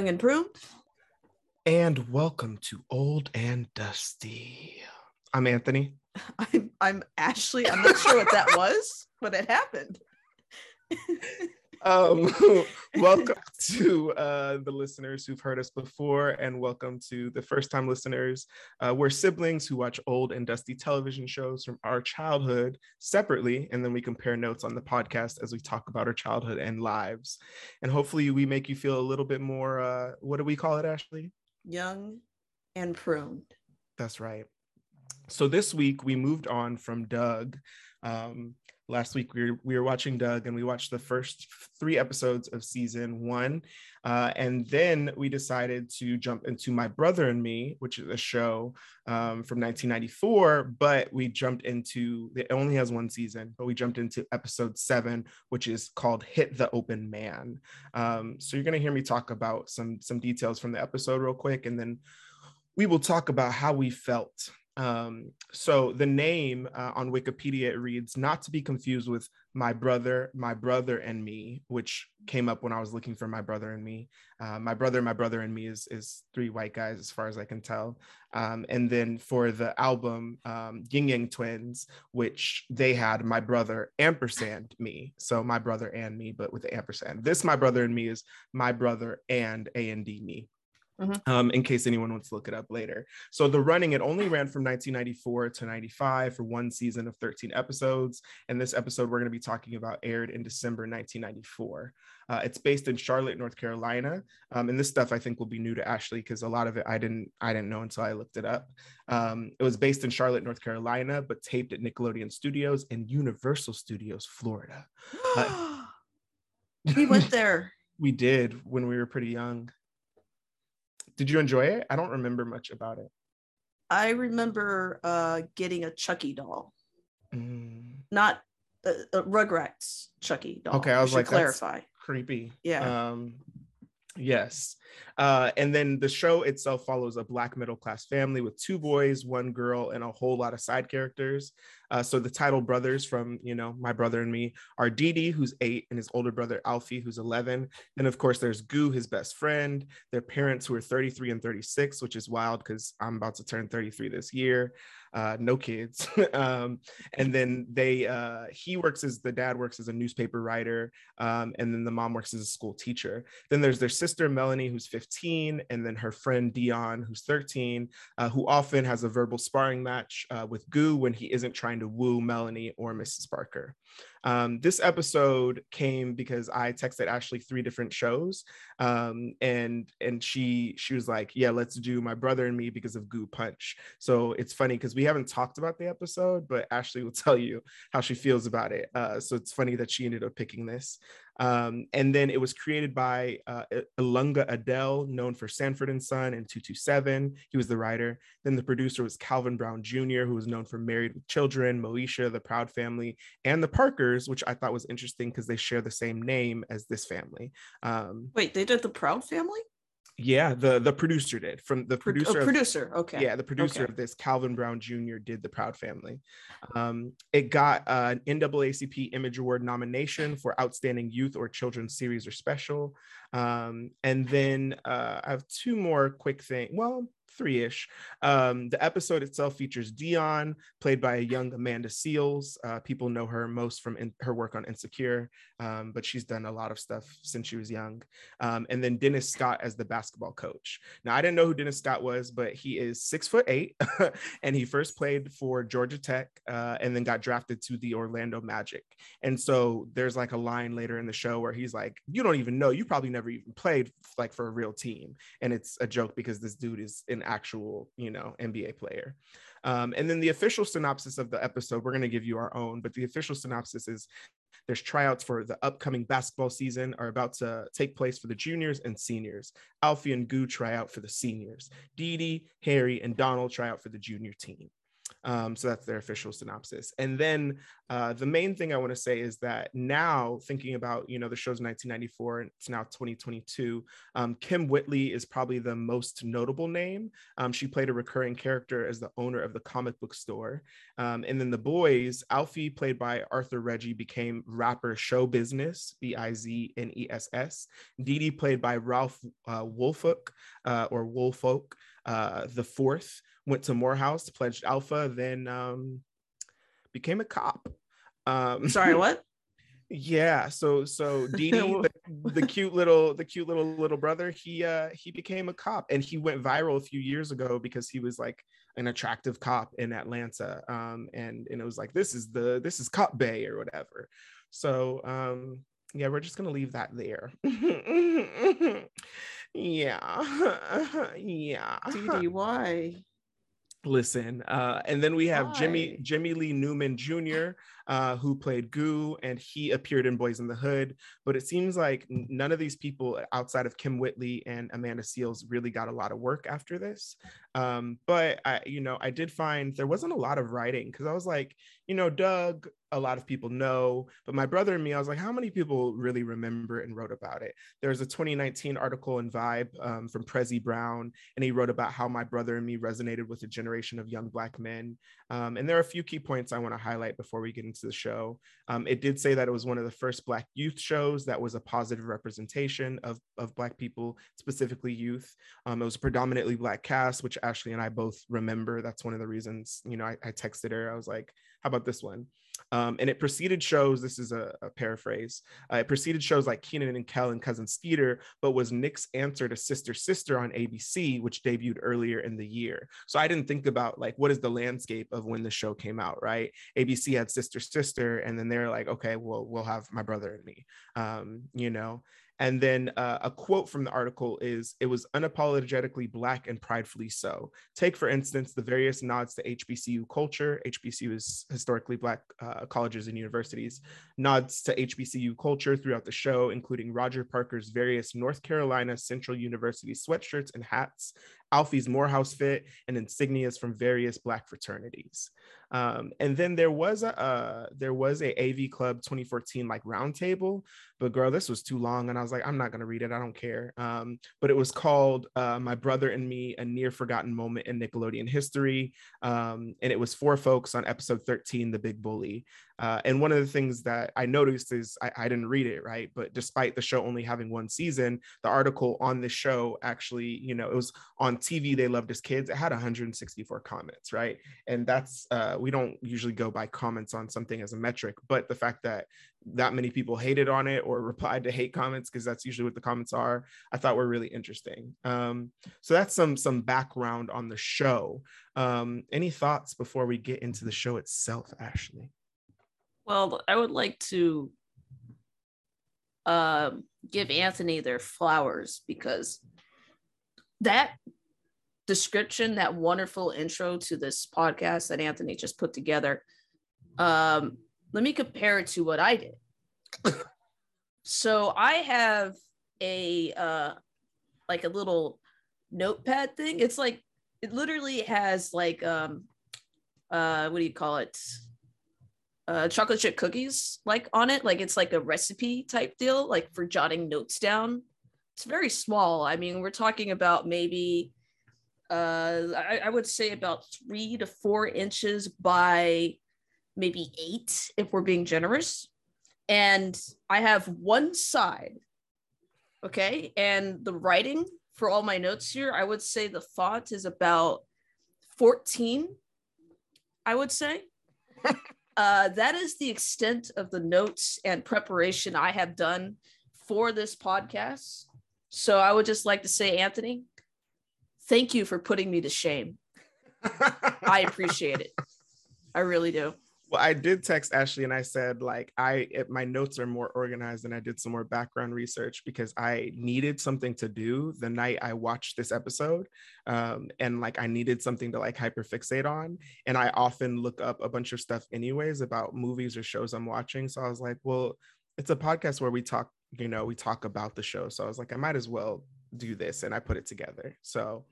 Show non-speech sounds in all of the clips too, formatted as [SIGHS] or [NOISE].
young and pruned. And welcome to Old and Dusty. I'm Anthony. [LAUGHS] I'm I'm Ashley. I'm not sure what that [LAUGHS] was, but it happened. [LAUGHS] Um, [LAUGHS] welcome to uh, the listeners who've heard us before, and welcome to the first time listeners. Uh, we're siblings who watch old and dusty television shows from our childhood separately, and then we compare notes on the podcast as we talk about our childhood and lives. And hopefully, we make you feel a little bit more. Uh, what do we call it, Ashley? Young and pruned. That's right. So this week we moved on from Doug. Um, last week we were, we were watching Doug and we watched the first three episodes of season one. Uh, and then we decided to jump into My Brother and Me, which is a show um, from 1994, but we jumped into, it only has one season, but we jumped into episode seven, which is called Hit the Open Man. Um, so you're going to hear me talk about some, some details from the episode real quick, and then we will talk about how we felt um, so the name uh, on Wikipedia it reads not to be confused with my brother, my brother and me, which came up when I was looking for my brother and me. Uh, my brother, my brother and me is is three white guys as far as I can tell. Um, and then for the album um, Ying Yang Twins, which they had my brother ampersand me, so my brother and me, but with ampersand. This my brother and me is my brother and A and D me. Mm-hmm. Um, in case anyone wants to look it up later. So the running, it only ran from 1994 to 95 for one season of 13 episodes. And this episode we're going to be talking about aired in December 1994. Uh, it's based in Charlotte, North Carolina. Um, and this stuff I think will be new to Ashley because a lot of it I didn't I didn't know until I looked it up. Um, it was based in Charlotte, North Carolina, but taped at Nickelodeon Studios and Universal Studios, Florida. [GASPS] Uh, we went there. [LAUGHS] we did when we were pretty young. Did you enjoy it? I don't remember much about it. I remember uh, getting a Chucky doll, mm. not a, a Rugrats Chucky doll. Okay, I was like, clarify. creepy. Yeah. Um, yes. Uh, and then the show itself follows a black middle class family with two boys, one girl, and a whole lot of side characters. Uh, so the title brothers from you know my brother and me are Dee, who's eight, and his older brother Alfie, who's 11. And of course, there's Goo, his best friend. Their parents, who are 33 and 36, which is wild because I'm about to turn 33 this year. Uh, no kids. [LAUGHS] um, and then they uh, he works as the dad works as a newspaper writer, um, and then the mom works as a school teacher. Then there's their sister Melanie, who's 15, and then her friend Dion, who's 13, uh, who often has a verbal sparring match uh, with Goo when he isn't trying to woo Melanie or Mrs. Parker. Um, this episode came because I texted Ashley three different shows, um, and and she she was like, "Yeah, let's do my brother and me because of Goo Punch." So it's funny because we haven't talked about the episode, but Ashley will [LAUGHS] tell you how she feels about it. Uh, so it's funny that she ended up picking this. Um, and then it was created by uh, Ilunga Adell, known for Sanford and Son and 227. He was the writer. Then the producer was Calvin Brown Jr., who was known for Married with Children, Moesha, The Proud Family, and The Parkers, which I thought was interesting because they share the same name as this family. Um, Wait, they did The Proud Family? Yeah, the the producer did from the producer. Oh, producer, okay. Yeah, the producer okay. of this, Calvin Brown Jr. did the Proud Family. Um, it got uh, an NAACP Image Award nomination for Outstanding Youth or Children's Series or Special. Um, and then uh, I have two more quick things. Well, three ish. Um, the episode itself features Dion, played by a young Amanda Seales. Uh, people know her most from in, her work on Insecure, um, but she's done a lot of stuff since she was young. Um, and then Dennis Scott as the basketball coach. Now, I didn't know who Dennis Scott was, but he is six foot eight, [LAUGHS] and he first played for Georgia Tech uh, and then got drafted to the Orlando Magic. And so there's like a line later in the show where he's like, "You don't even know. You probably never even played like for a real team." And it's a joke because this dude is in actual, you know, NBA player. Um, and then the official synopsis of the episode, we're going to give you our own, but the official synopsis is there's tryouts for the upcoming basketball season are about to take place for the juniors and seniors. Alfie and Goo try out for the seniors. Dee Dee, Harry, and Donald try out for the junior team. Um, so that's their official synopsis. And then uh, the main thing I want to say is that now thinking about, you know, the show's 1994 and it's now 2022, um, Kym Whitley is probably the most notable name. Um, she played a recurring character as the owner of the comic book store. Um, and then the boys, Alfie, played by Arthur Reggie, became rapper Show Business, B I Z N E S S. Dee Dee, played by Ralph uh, Woolfolk uh, or Woolfolk, uh, the fourth, went to Morehouse, pledged Alpha, then um, became a cop. Um, Sorry, what? [LAUGHS] yeah so so [LAUGHS] Dee the, the, cute little the cute little little brother he uh he became a cop and he went viral a few years ago because he was like an attractive cop in atlanta um and and it was like this is the this is cop bay or whatever. So um yeah we're just gonna leave that there. [LAUGHS] Yeah. Yeah Dee, why listen uh and then we have Why? jimmy jimmy lee newman jr uh who played goo and he appeared in boys in the hood but it seems like none of these people outside of Kym whitley and amanda Seales really got a lot of work after this um but i you know i did find there wasn't a lot of writing because i was like you know doug a lot of people know, but my brother and me, I was like, how many people really remember and wrote about it? There's a 2019 article in Vibe um, from Preezy Brown, and he wrote about how my brother and me resonated with a generation of young Black men. Um, and there are a few key points I want to highlight before we get into the show. Um, it did say that it was one of the first Black youth shows that was a positive representation of, of Black people, specifically youth. Um, it was predominantly Black cast, which Ashley and I both remember. That's one of the reasons, you know, I, I texted her. I was like, how about this one? Um, and it preceded shows, this is a, a paraphrase, uh, it preceded shows like Kenan and Kel and Cousin Skeeter, but was Nick's answer to Sister Sister on ABC, which debuted earlier in the year. So I didn't think about like, what is the landscape of when the show came out, right? ABC had Sister Sister, and then they're like, okay, well, we'll have my brother and me, um, you know? And then uh, a quote from the article is It was unapologetically Black and pridefully so. Take, for instance, the various nods to HBCU culture. HBCU is historically Black uh, colleges and universities. Nods to HBCU culture throughout the show, including Roger Parker's various North Carolina Central University sweatshirts and hats, Alfie's Morehouse fit, and insignias from various Black fraternities. Um, and then there was a uh, there was a AV Club 2014 like roundtable, but girl, this was too long, and I was like, I'm not gonna read it. I don't care. Um, but it was called uh, "My Brother and Me: A Near Forgotten Moment in Nickelodeon History," um, and it was four folks on episode 13, "The Big Bully." Uh, and one of the things that I noticed is I, I, didn't read it right, but despite the show only having one season, the article on the show actually, you know, it was on TV. They loved as kids. It had 164 comments, right? And that's uh, we don't usually go by comments on something as a metric, but the fact that that many people hated on it or [LAUGHS] replied to hate comments because that's usually what the comments are i thought were really interesting. Um, so that's some some background on the show. Um, any thoughts before we get into the show itself ashley? Well, I would like to uh, give Anthony their flowers because that description, that wonderful intro to this podcast that Anthony just put together, um, let me compare it to what I did. [LAUGHS] so I have a uh, like a little notepad thing. It's like it literally has like um uh what do you call it? uh, chocolate chip cookies like on it. Like it's like a recipe type deal, like for jotting notes down. It's very small. I mean, we're talking about maybe, uh, I, I would say about three to four inches by maybe eight if we're being generous. And I have one side, okay, and the writing for all my notes here, I would say the font is about 14, I would say. [LAUGHS] uh, that is the extent of the notes and preparation I have done for this podcast. So I would just like to say, Anthony, thank you for putting me to shame. I appreciate it. [LAUGHS] I really do. Well, I did text Ashley and I said, like, I it, my notes are more organized and I did some more background research because I needed something to do the night I watched this episode. Um, and like I needed something to like hyperfixate on. And I often look up a bunch of stuff anyways about movies or shows I'm watching. So I was like, well, it's a podcast where we talk, you know, we talk about the show. So I was like, I might as well do this. And I put it together. So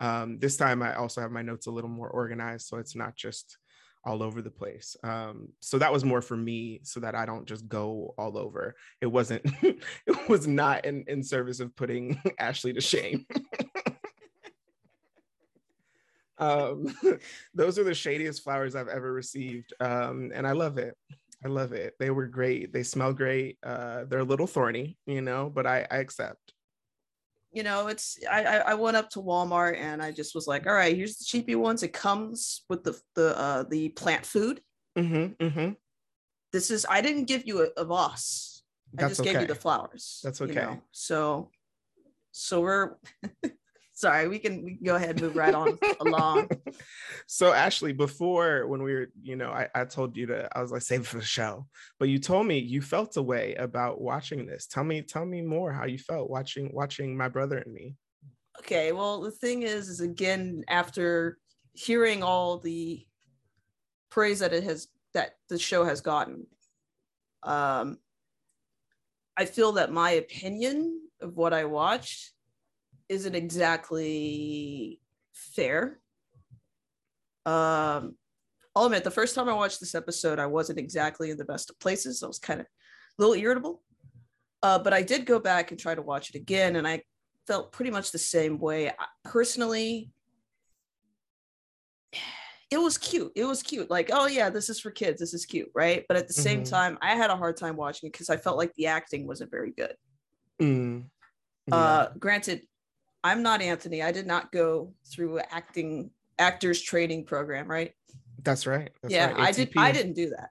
Um, this time I also have my notes a little more organized, so it's not just all over the place. Um, so that was more for me so that I don't just go all over. It wasn't, [LAUGHS] it was not in, in service of putting [LAUGHS] Ashley to shame. [LAUGHS] um, those are the shadiest flowers I've ever received. Um, and I love it. I love it. They were great. They smell great. Uh, they're a little thorny, you know, but I, I accept you know, it's I I went up to Walmart and I just was like, all right, here's the cheapy ones. It comes with the the uh the plant food. Mm-hmm, mm-hmm. This is I didn't give you a, a vase. I just okay. gave you the flowers. That's okay. You know? So so we're [LAUGHS] sorry we can we can go ahead and move right on along. [LAUGHS] So ashley before when we were you know I, I told you to i was like save it for the show but you told me you felt a way about watching this. Tell me tell me more how you felt watching watching my brother and me. Okay well the thing is is again after hearing all the praise that it has that the show has gotten um i feel that my opinion of what i watched isn't exactly fair. Um, I'll admit, the first time I watched this episode, I wasn't exactly in the best of places. I was kind of a little irritable. Uh, but I did go back and try to watch it again, and I felt pretty much the same way. Personally, [SIGHS] it was cute. It was cute. Like, oh yeah, this is for kids. This is cute, right? But at the mm-hmm. same time, I had a hard time watching it because I felt like the acting wasn't very good. Mm. Yeah. Uh, granted, I'm not Anthony. I did not go through acting actors training program, right? That's right. That's yeah, right. I did. I didn't do that.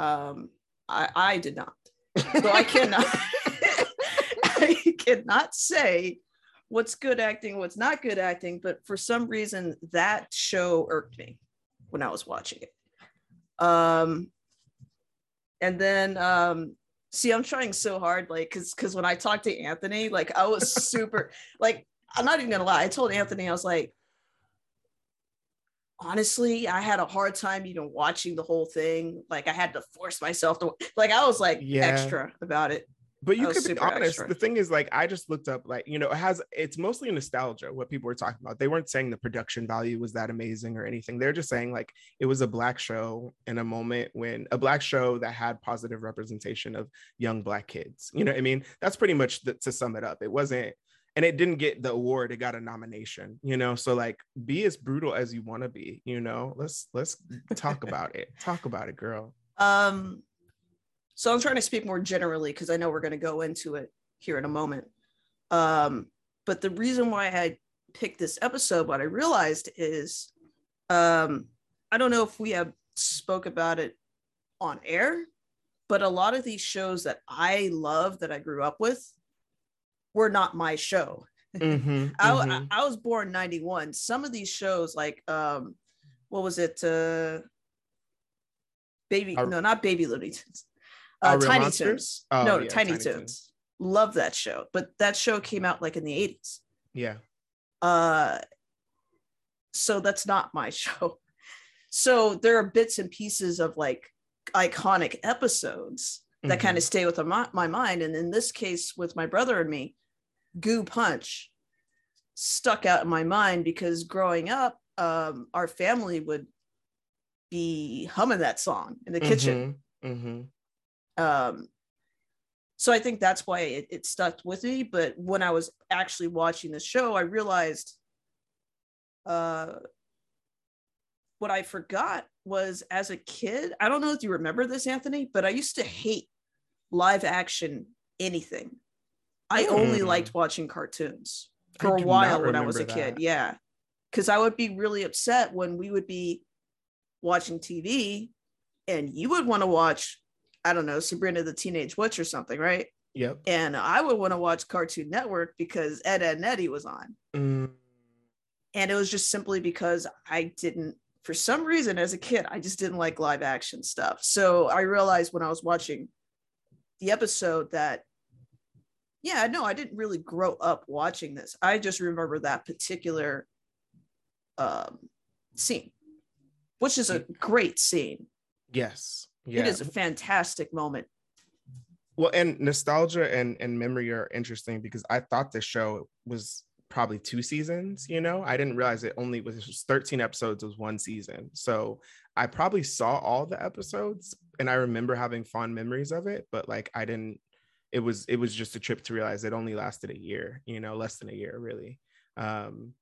Um, I I did not. So I cannot. [LAUGHS] [LAUGHS] I cannot say what's good acting, what's not good acting. But for some reason, that show irked me when I was watching it. Um, and then um, see i'm trying so hard like because because when i talked to anthony like i was [LAUGHS] super like i'm not even gonna lie i told anthony i was like honestly i had a hard time even watching the whole thing like i had to force myself to like i was like yeah. extra about it but you could be honest. Extra. The thing is, like, I just looked up, like, you know, it has it's mostly nostalgia. What people were talking about, they weren't saying the production value was that amazing or anything. They're just saying like it was a black show in a moment when a black show that had positive representation of young black kids. You know, I mean, that's pretty much the, to sum it up. It wasn't, and it didn't get the award. It got a nomination. You know, so like, be as brutal as you want to be. You know, let's let's talk about it. Talk about it, girl. Um so I'm trying to speak more generally because I know we're going to go into it here in a moment. Um, but the reason why I picked this episode, what I realized is, um, I don't know if we have spoke about it on air, but a lot of these shows that I love that I grew up with were not my show. Mm-hmm, [LAUGHS] I, mm-hmm. I, I was born 91. Some of these shows, like um, what was it? Uh, baby, no, not Baby Looney Tunes uh, Tiny Toons. Oh, no, yeah, Tiny, Tiny Toons. Toons. Love that show, but that show came out like in the 80s. Yeah. Uh, so that's not my [LAUGHS] show. So there are bits and pieces of like iconic episodes that mm-hmm. kind of stay with my, my mind. And in this case, with my brother and me, Goo Punch stuck out in my mind because growing up, um, our family would be humming that song in the mm-hmm. kitchen. Mm-hmm. Um, so I think that's why it, it stuck with me. But when I was actually watching the show, I realized uh, what I forgot was as a kid, I don't know if you remember this, Anthony, but I used to hate live action anything. I mm. only liked watching cartoons for a while when I was a that. kid. Yeah. Because I would be really upset when we would be watching TV and you would want to watch I don't know, Sabrina the Teenage Witch or something, right? Yep. And I would want to watch Cartoon Network because Ed, Edd and Eddy was on. Mm. And it was just simply because I didn't, for some reason as a kid, I just didn't like live action stuff. So I realized when I was watching the episode that, yeah, no, I didn't really grow up watching this. I just remember that particular um, scene, which is a great scene. Yes yeah. it is a fantastic moment. Well and nostalgia and and memory are interesting because i thought this show was probably two seasons you know? I didn't realize it only was 13 episodes was one season. So i probably saw all the episodes and i remember having fond memories of it but like i didn't it was it was just a trip to realize it only lasted a year you know less than a year really. Um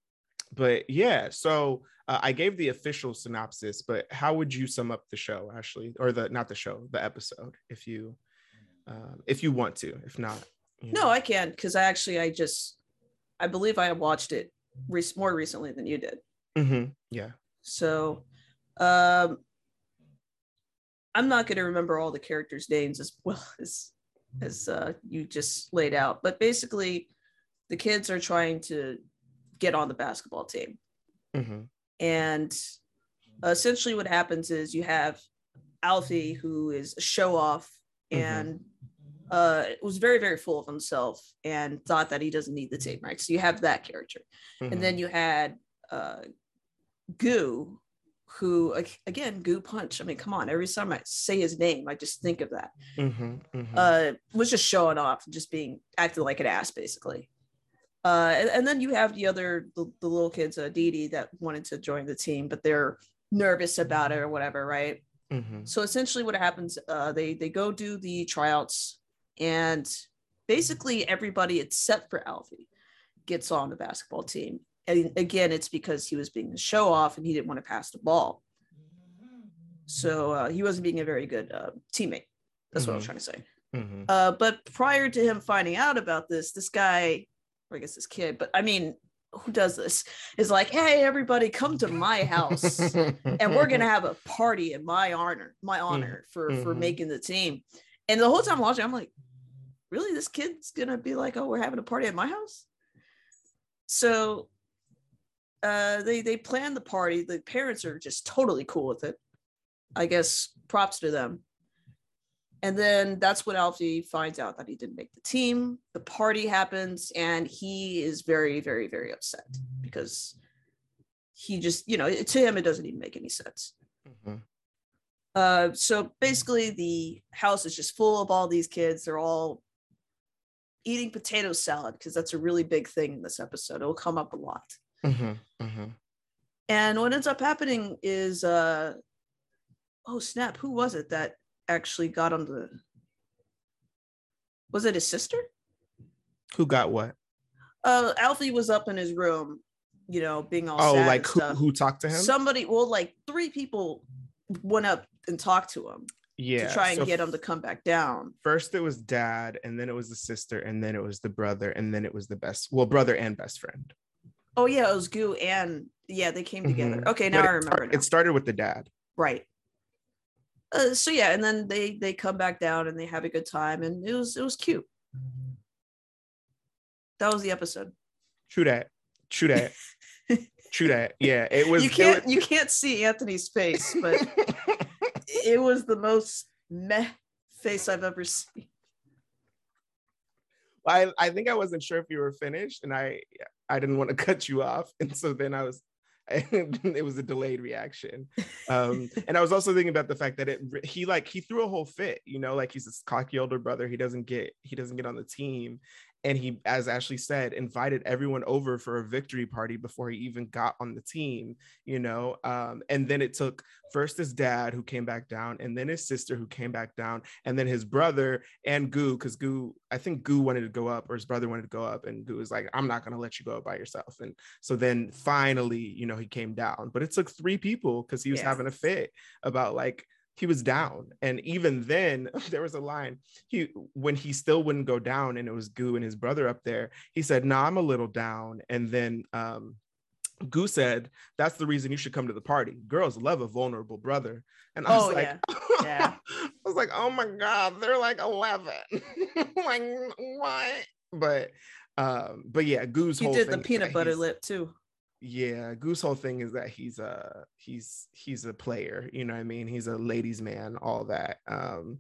but yeah so uh, i gave the official synopsis but how would you sum up the show ashley or the not the show the episode if you um, if you want to if not no i can't because i actually i just i believe i watched it re- more recently than you did mm-hmm. yeah so um i'm not going to remember all the characters names as well [LAUGHS] as as uh, you just laid out but basically the kids are trying to get on the basketball team mm-hmm. And essentially what happens is you have alfie who is a show off Mm-hmm. and uh was very very full of himself and thought that he doesn't need the team right so you have that character. Mhm. and then you had uh goo who again goo punch. I mean come on. Every time i say his name i just think of that. Mhm, mhm. uh was just showing off and just being acting like an ass basically uh and, and then you have the other the, the little kids uh Dee Dee that wanted to join the team but they're nervous about it or whatever right Mhm. so essentially what happens uh they they go do the tryouts and basically everybody except for alfie gets on the basketball team and again it's because he was being a show off and he didn't want to pass the ball so uh, he wasn't being a very good uh, teammate that's what i was Mhm. trying to say Mhm. uh, but prior to him finding out about this this guy i guess this kid but i mean who does this is like hey everybody come to my house and we're gonna [LAUGHS] have a party in my honor, my honor for for mhm. making the team. And the whole time watching, I'm like, really, this kid's gonna be like, oh, we're having a party at my house. So uh they they plan the party. The parents are just totally cool with it. I guess props to them. And then that's when Alfie finds out that he didn't make the team. The party happens, and he is very, very, very upset because he just, you know, to him, it doesn't even make any sense. Mhm. Uh, so basically, the house is just full of all these kids. They're all eating potato salad because that's a really big thing in this episode. It'll come up a lot. Mhm. Mhm. And what ends up happening is, uh, oh snap! Who was it that actually got on the? Was it his sister? Who got what? Uh, Alfie was up in his room, you know, being all Oh, like who, who talked to him? Somebody, well, like three people went up and talked to him yeah. to try and so get him to come back down. First, it was dad, and then it was the sister, and then it was the brother, and then it was the best. Well, brother and best friend. Oh yeah, it was Goo and yeah, they came together. Mhm. Okay, now it I remember. now. It started with the dad. right. Uh, so yeah, and then they they come back down and they have a good time, and it was it was cute. That was the episode. True that. True that. [LAUGHS] True that. Yeah, it was. you can't was- you can't see Anthony's face, but [LAUGHS] it was the most meh face I've ever seen. I, I think I wasn't sure if you were finished, and I I didn't want to [LAUGHS] cut you off, and so then I was. [LAUGHS] it was a delayed reaction um [LAUGHS] and i was also thinking about the fact that it he like he threw a whole fit you know like he's this cocky older brother he doesn't get he doesn't get on the team and he as ashley said invited everyone over for a victory party before he even got on the team you know um and then it took first his dad who came back down and then his sister who came back down and then his brother and goo because goo i think goo wanted to go up or his brother wanted to go up and goo was like i'm not going to let you go up by yourself and so then finally you know he came down but it took three people because he was Yeah. having a fit about like he was down and even then [LAUGHS] there was a line he when he still wouldn't go down and it was goo and his brother up there he said no nah, i'm a little down and then um goo said that's the reason you should come to the party girls love a vulnerable brother and i was Oh, like yeah. Yeah. [LAUGHS] i was like oh my god they're like 11 [LAUGHS] like what but um but yeah goo's You whole did the thing is peanut butter lip too. Yeah Goo's whole thing is that he's a he's he's a player you know what i mean? He's a ladies man all that um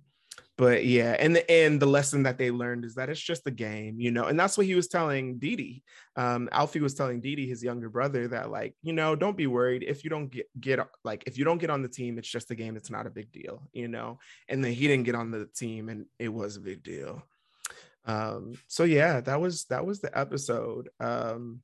but yeah and the and the lesson that they learned is that it's just a game you know and that's what he was telling Dee. um alfie was telling Dee, his younger brother that like you know don't be worried. If you don't get get like if you don't get on the team it's just a game. It's not a big deal you know? And then he didn't get on the team and it was a big deal. Um so yeah that was that was the episode. Um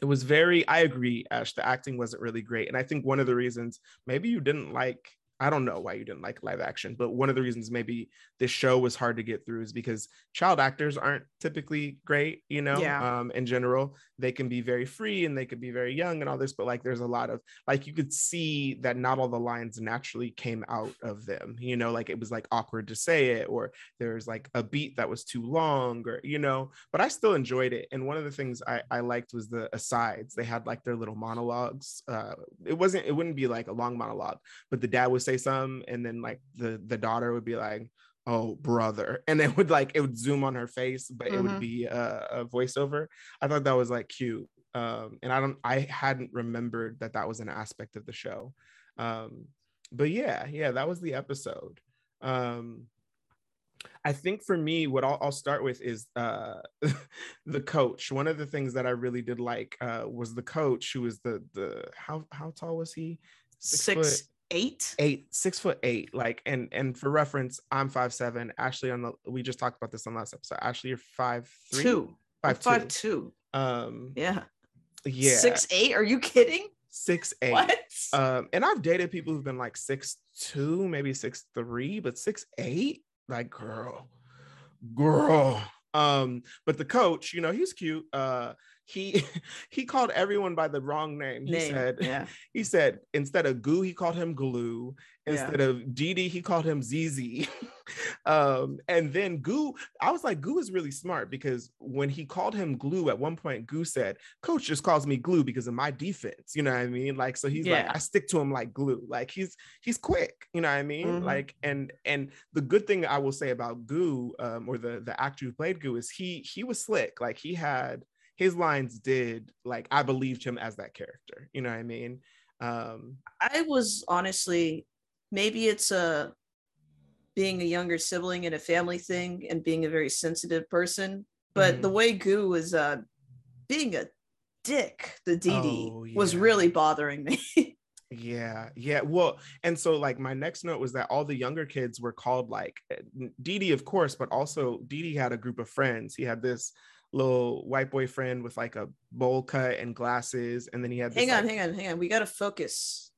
it was very i agree ash the acting wasn't really great and i think one of the reasons maybe you didn't like I don't know why you didn't like live action, but one of the reasons maybe this show was hard to get through is because child actors aren't typically great, you know, Yeah. um, in general. They can be very free and they could be very young and all this, but like there's a lot of like you could see that not all the lines naturally came out of them, you know, like it was like awkward to say it, or there's like a beat that was too long, or you know, but I still enjoyed it. And one of the things I, I liked was the asides. They had like their little monologues. Uh, it wasn't, it wouldn't be like a long monologue, but the dad would say some and then like the the daughter would be like oh brother [LAUGHS] and it would like it would zoom on her face but it Mhm. would be a, a voiceover i thought that was like cute um and i don't i hadn't remembered that that was an aspect of the show um but yeah yeah that was the episode um I think for me, what I'll, I'll start with is uh, [LAUGHS] the coach. One of the things that I really did like uh, was the coach, who was the the how how tall was he? Six, eight. eight foot eight like and and for reference i'm five seven ashley on the we just talked about this on last episode ashley you're five three Two. five, Five two. two. um Yeah. yeah Six eight. Are you kidding? six eight What? um and i've dated people who've been like six two maybe six three but six eight like girl girl um but the coach you know he's cute uh he [LAUGHS] he called everyone by the wrong name he Name. said yeah. [LAUGHS] he said instead of goo he called him glue Yeah. instead of Dee Dee, he called him ZZ. [LAUGHS] um, and then Goo, I was like, Goo is really smart because when he called him glue at one point, Goo said, Coach just calls me glue because of my defense. You know what I mean? Like, so he's Yeah. like, I stick to him like glue. Like he's he's quick, you know what I mean? Mhm. Like, and and the good thing I will say about Goo, um, or the the actor who played Goo is he he was slick. Like he had his lines did like I believed him as that character. You know what I mean? Um, I was honestly, maybe it's a being a younger sibling and a family thing and being a very sensitive person, but Mhm. the way Goo was uh, being a dick, the Dee Oh, was really bothering me. [LAUGHS] Yeah, yeah. Well, and so like my next note was that all the younger kids were called like Dee Dee, of course, but also Dee had a group of friends. He had this little white boyfriend with like a bowl cut and glasses, and then he had this, hang on, like- hang on, hang on. We got to focus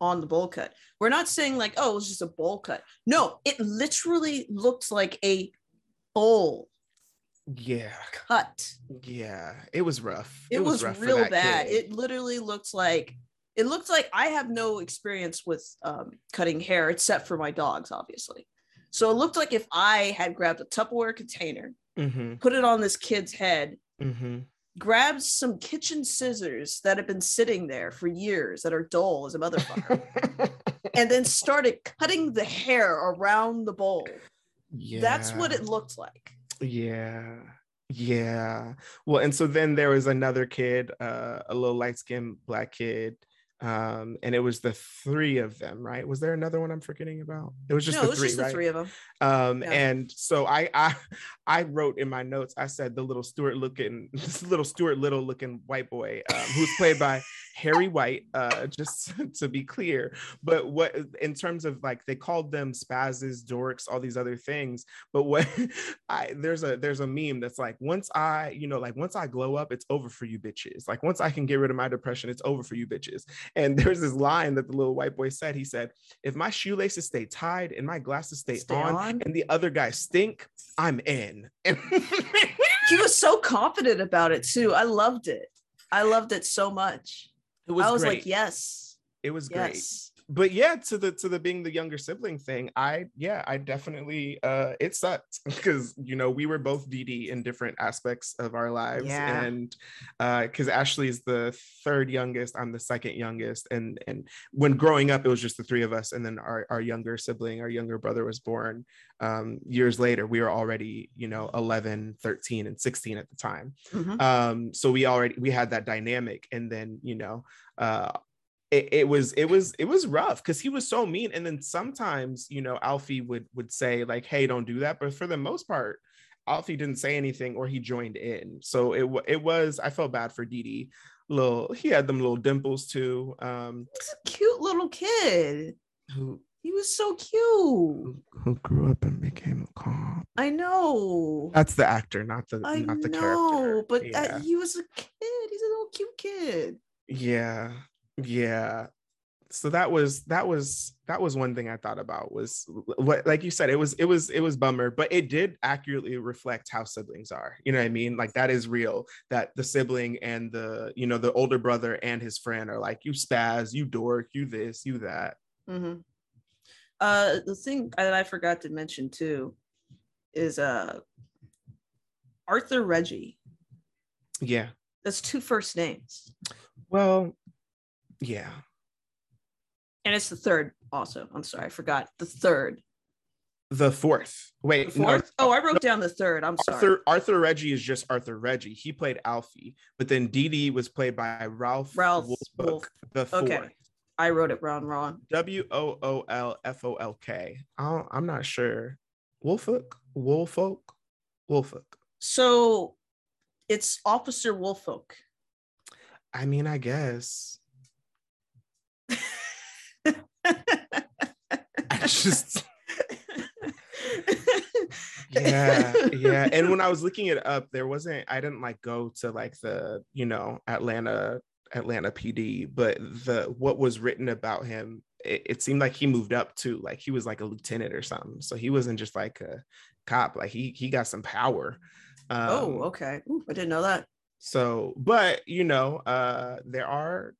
on the bowl cut. We're not saying like, oh, it was just a bowl cut. No, it literally looked like a bowl Yeah, cut. yeah. It was rough. it, was, rough for real bad kid. it literally looked like it looked like i have no experience with um, cutting hair except for my dogs obviously so it looked like if i had grabbed a tupperware container Mhm, put it on this kid's head mhm. grabbed some kitchen scissors that have been sitting there for years that are dull as a motherfucker [LAUGHS] and then started cutting the hair around the bowl Yeah. that's what it looked like Yeah. Yeah. Well, and so then there was another kid, uh, a little light-skinned black kid. Um, and it was the three of them, right? Was there another one I'm forgetting about? It was just no the it was three, just right? the three of them Um, Yeah. and so I, I [LAUGHS] I wrote in my notes, I said the little Stuart looking, this [LAUGHS] little Stuart Little looking white boy, um, who's played by Harry White, uh, just [LAUGHS] to be clear. But what in terms of like they called them spazzes, dorks, all these other things. But what [LAUGHS] I there's a there's a meme that's like once I, you know, like once I glow up, it's over for you bitches. Like once I can get rid of my depression, it's over for you bitches. And [LAUGHS] there's this line that the little white boy said. He said, if my shoelaces stay tied and my glasses stay, Stay on, on? and the other guys stink, I'm in. He was so confident about it too i loved it i loved it so much it was I was great. like, yes, it was great. But yeah, to the to the being the younger sibling thing, I yeah, I definitely uh it sucked [LAUGHS] because you know we were both Dee Dee in different aspects of our lives. Yeah. And uh because Ashley is the third youngest, I'm the second youngest. And and when growing up, it was just the three of us, and then our, our younger sibling, our younger brother was born um years later. We were already, you know, 11, 13, and 16 at the time. Mhm. um so we already we had that dynamic and then you know uh it, it was it was it was rough because he was so mean and then sometimes you know alfie would would say like hey don't do that but for the most part alfie didn't say anything or he joined in so it it was i felt bad for Dee little he had them little dimples too um He's a cute little kid. who He was so cute. who, who grew up and became a cop I know. that's the actor not the I not the know, character but yeah. that, he was a kid. He's a little cute kid. Yeah. Yeah. So that was that was that was one thing I thought about was what like you said it was it was it was bummer but it did accurately reflect how siblings are you know what I mean like that is real that the sibling and the you know the older brother and his friend are like you spaz you dork you this you that Mm-hmm. Uh, the thing that I forgot to mention too is uh Arthur Reggie. yeah That's two first names, well yeah and it's the third. Also, I'm sorry, I forgot the third. the fourth wait The no, fourth? oh, I wrote down the third. I'm sorry. Arthur Arthur Reggie is just Arthur Reggie. He played Alfie, but then Dee Dee was played by Ralph Ralph Wolfbook Wolf. the fourth. Okay. I wrote it wrong. Wrong. W O O L F O L K. I'm not sure. Wolfolk, Wolfolk, Wolfolk. So it's Officer Wolfolk. I mean, I guess. I just [LAUGHS] yeah yeah and when i was looking it up there wasn't i didn't like go to like the you know atlanta atlanta pd but the what was written about him it, it seemed like he moved up too like he was like a lieutenant or something so he wasn't just like a cop like he he got some power um, oh, okay. Ooh, I didn't know that. so but you know uh there are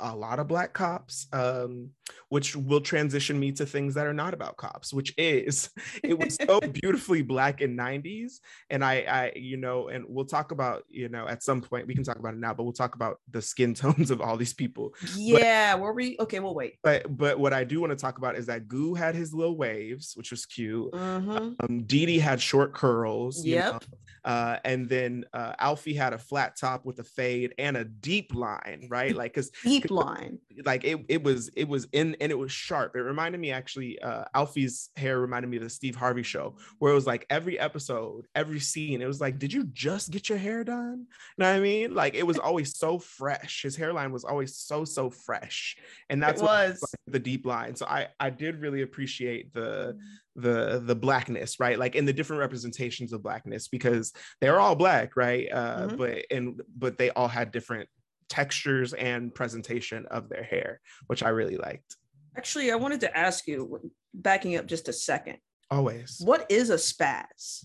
a lot of black cops um which will transition me to things that are not about cops which is [LAUGHS] it was so [LAUGHS] beautifully black in 90s and i i you know and we'll talk about you know at some point we can talk about it now but we'll talk about the skin tones of all these people Yeah. Were we okay? We'll wait. but but what i do want to talk about is that goo had his little waves which was cute Mhm. um Dee Dee had short curls you know, Yep. uh, and then uh, Alfie had a flat top with a fade and a deep line, right? Like, cause Deep line. like it, it was it was in and it was sharp. It reminded me actually, uh, Alfie's hair reminded me of the Steve Harvey show, where it was like every episode, every scene, it was like, did you just get your hair done? You know what I mean? Like it was [LAUGHS] always so fresh. His hairline was always so so fresh, and that's it what was. like, the deep line. So I I did really appreciate the the the blackness right like in the different representations of blackness because they're all black right uh Mhm. but and but they all had different textures and presentation of their hair which i really liked Actually, I wanted to ask you, backing up just a second, always what is a spaz?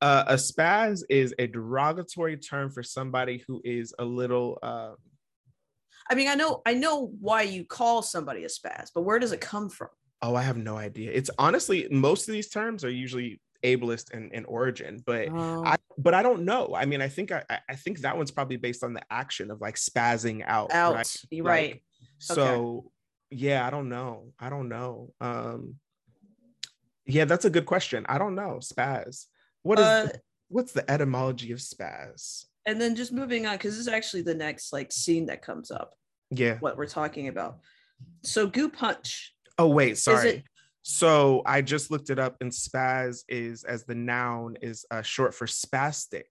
uh, a spaz is a derogatory term for somebody who is a little uh I mean, I know, I know why you call somebody a spaz, but where does it come from? oh i have no idea it's honestly most of these terms are usually ableist in, in origin but Oh, I, but I don't know. I mean, I think I, I- think that one's probably based on the action of like spazzing out. out. right? Like, right. So yeah, I don't know. I don't know. Um, yeah, that's a good question. I don't know. Spaz. What is Uh, what's the etymology of spaz? and then just moving on, because this is actually the next like scene that comes up. Yeah. What we're talking about. So, goo punch. Oh wait, sorry. So I just looked it up, and spaz is as the noun is uh, short for spastic.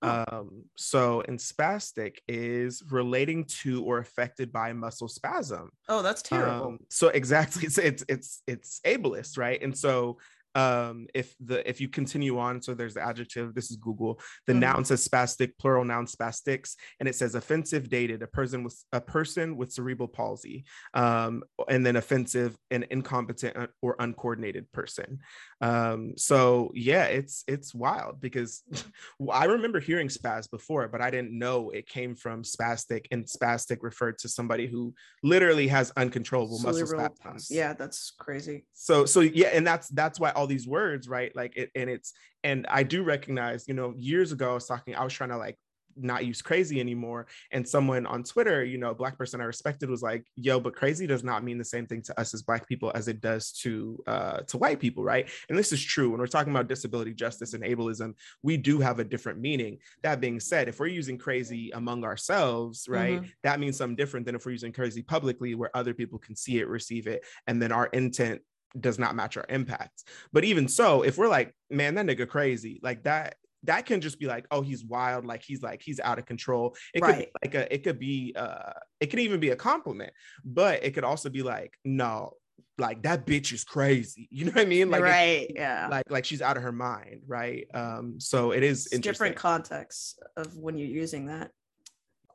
Oh. Um, so and spastic is relating to or affected by muscle spasm. Oh, that's terrible. Um, so [LAUGHS] exactly, it's it's it's it's ableist, right? And so um if the if you continue on so there's the adjective this is google the Mhm. noun says spastic plural noun spastics and it says offensive dated a person with a person with cerebral palsy um and then offensive an incompetent or uncoordinated person um so yeah it's it's wild because [LAUGHS] i remember hearing spaz before but i didn't know it came from spastic and spastic referred to somebody who literally has uncontrollable muscle spasms. Yeah, that's crazy. so so yeah and that's that's why all these words right? Like it and it's and i do recognize you know years ago i was talking i was trying to like not use crazy anymore. And someone on twitter you know a black person i respected was like yo but crazy does not mean the same thing to us as black people as it does to uh to white people right? And this is true. When we're talking about disability justice and ableism we do have a different meaning. That being said if we're using crazy among ourselves right that means something different than if we're using crazy publicly where other people can see it receive it and then our intent does not match our impact. But even so, if we're like, man, that nigga crazy, like that, that can just be like, oh, he's wild, like he's like he's out of control. It could be Right. like a, it could be, uh, it could even be a compliment, but it could also be like, no, like that bitch is crazy. [LAUGHS] You know what I mean? Like, right. Yeah. like, like she's out of her mind, right? Um, so it is different interesting. context of when you're using that.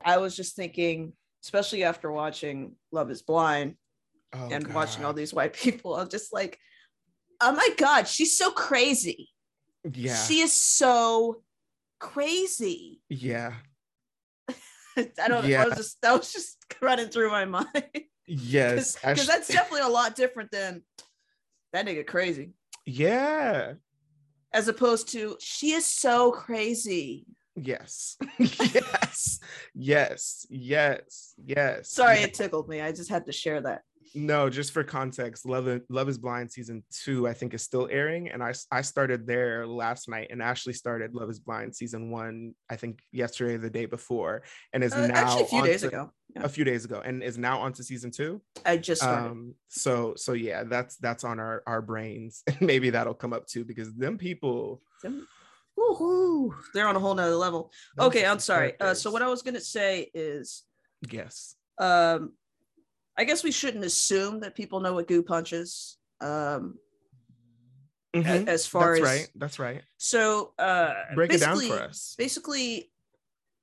I was just thinking, especially after watching Love is Blind Oh, and watching all these white [LAUGHS] people, I'm just like, oh my God, she's so crazy. Yeah. She is so crazy. [LAUGHS] yeah. I don't. Yeah. I was just that was just running through my [LAUGHS] mind. Yes. Because that's definitely a lot different than that nigga crazy. yeah. As opposed to she is so crazy. Yes. yes. Yes. Yes. Yes. Sorry, Yes. it tickled me. I just had to share that. No, just for context, Love Love is Blind season two, I think, is still airing, and I I started there last night, and Ashley started Love is Blind season one, I think yesterday, the day before, and is Uh, now actually, a few days to- ago. Yeah. a few days ago, and is now on to season two. I just started. Um, so so yeah, that's that's on our our brains, and [LAUGHS] maybe that'll come up too because them people. Them- Woohoo! They're on a whole nother level. Okay, I'm sorry. Uh, so what I was gonna say is, Yes. um, I guess we shouldn't assume that people know what goo punch is. Um, Mhm. as far that's as right. That's right. so uh, Break it down for us. basically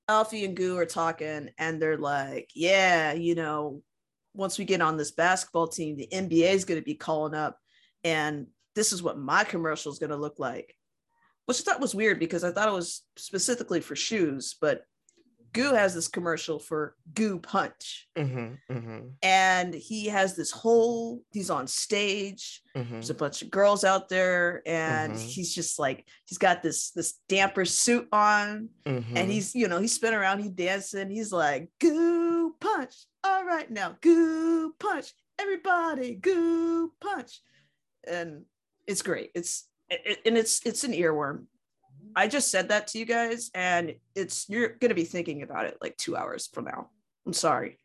Alfie and Goo are talking and they're like, yeah, you know, once we get on this basketball team, the NBA is going to be calling up and this is what my commercial is going to look like. Which I thought was weird because I thought it was specifically for shoes, but Goo has this commercial for Goo Punch. hmm hmm And he has this whole, he's on stage. Hmm there's a bunch of girls out there and Mhm. he's just like he's got this this damper suit on. Hmm and he's you know he's spinning around he's dancing. He's like goo punch all right now goo punch everybody goo punch. And it's great. It's it, and it's it's an earworm i just said that to you guys and it's you're gonna be thinking about it like two hours from now i'm sorry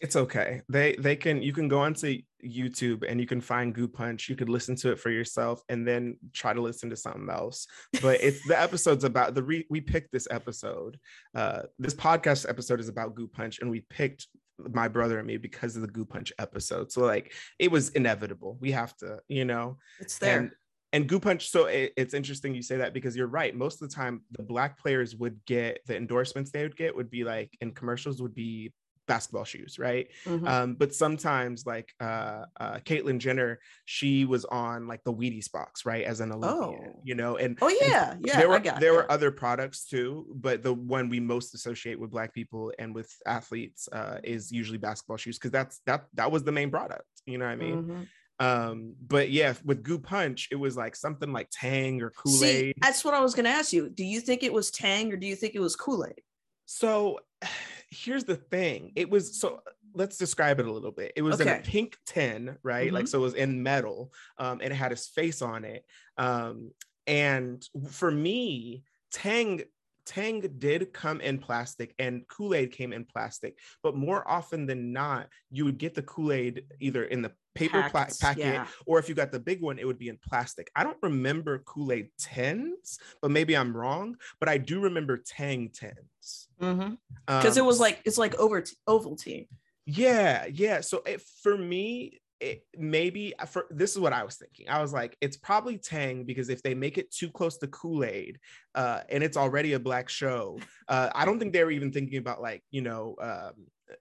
It's okay. They they can you can go onto YouTube and you can find Goo Punch. You could listen to it for yourself and then try to listen to something else. But it's the [LAUGHS] episode's about the re, we picked this episode. Uh this podcast episode is about Goo Punch and we picked my brother and me because of the Goo Punch episode. So like it was inevitable. We have to, you know. it's there And and Goo Punch, so it, it's interesting you say that because you're right. Most of the time, the black players would get the endorsements they would get would be like in commercials would be basketball shoes, right? Mhm. Um, but sometimes, like uh, uh, Caitlyn Jenner, she was on like the Wheaties box, right, as an Olympian, Oh. you know, and oh and yeah yeah there were there it. were other products too, but the one we most associate with black people and with athletes uh, is usually basketball shoes because that's that that was the main product. You know what I mean? Mhm. Um, but yeah, with Goo Punch, it was like something like Tang or Kool See, Aid. that's what I was going to ask you. Do you think it was Tang or do you think it was Kool Aid? So [SIGHS] here's the thing. It was so let's describe it a little bit. It was in a pink tin, right? Like so it was in metal, um, and it had his face on it. Um, and for me, Tang Tang did come in plastic and Kool-Aid came in plastic, but more often than not, you would get the Kool-Aid either in the paper pla- packet yeah. or if you got the big one, it would be in plastic. I don't remember Kool-Aid tins, but maybe I'm wrong. But I do remember Tang tins Because it Um, was like it's like over Ovaltine. yeah, yeah. So it, for me, it maybe for this is what I was thinking. I was like, it's probably Tang because if they make it too close to Kool Aid, uh, and it's already a black show, uh, I don't think they were even thinking about like you know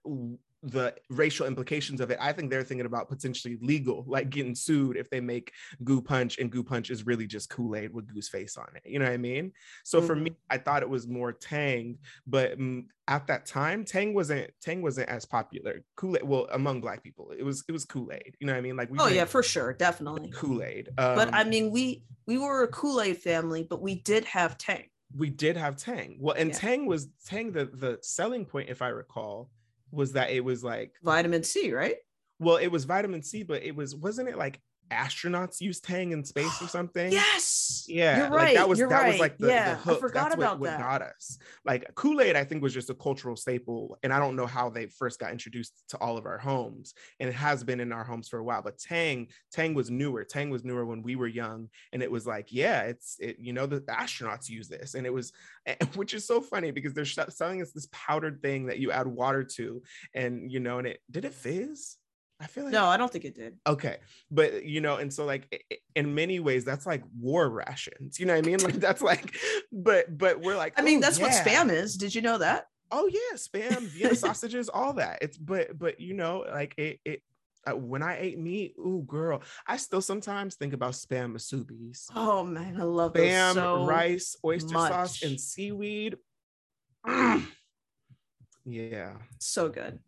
um, the racial implications of it. I think they're thinking about potentially legal, like getting sued if they make Goo Punch and Goo Punch is really just Kool Aid with Goo's face on it. You know what I mean? So for me, I thought it was more Tang, but mm, at that time, Tang wasn't Tang wasn't as popular. Kool Aid, well, among Black people, it was it was Kool Aid. You know what I mean? Like we Oh yeah, for sure, definitely. Kool Aid. Um, but I mean, we we were a Kool Aid family, but we did have Tang. we did have Tang. Well, and Yeah. Tang was Tang. The the selling point, if I recall, was that it was like Vitamin C, right? well, it was vitamin C, but it was wasn't it like astronauts use Tang in space or [GASPS] something? Yes. Yeah, You're like right. that was you're that right. was like the, yeah, the hook. I forgot That's what, about what that. got us. Like Kool Aid, I think was just a cultural staple, and I don't know how they first got introduced to all of our homes, and it has been in our homes for a while. But Tang, Tang was newer. Tang was newer when we were young, and it was like, yeah, it's it. You know, the astronauts use this, and it was, [LAUGHS] which is so funny because they're selling us this powdered thing that you add water to, and you know, and it did it fizz. I feel like No, I don't think it did. okay but you know and so like in many ways that's like war rations you know what i mean like that's like [LAUGHS] but but we're like I mean, oh, that's what spam is. Did you know that? oh yeah, spam, Vienna [LAUGHS] sausages, all that. It's but but you know, like it it uh, when I ate meat, ooh girl, I still sometimes think about spam musubis. Oh man, I love Spam, so rice, oyster sauce, and seaweed. Mm. Yeah. so good.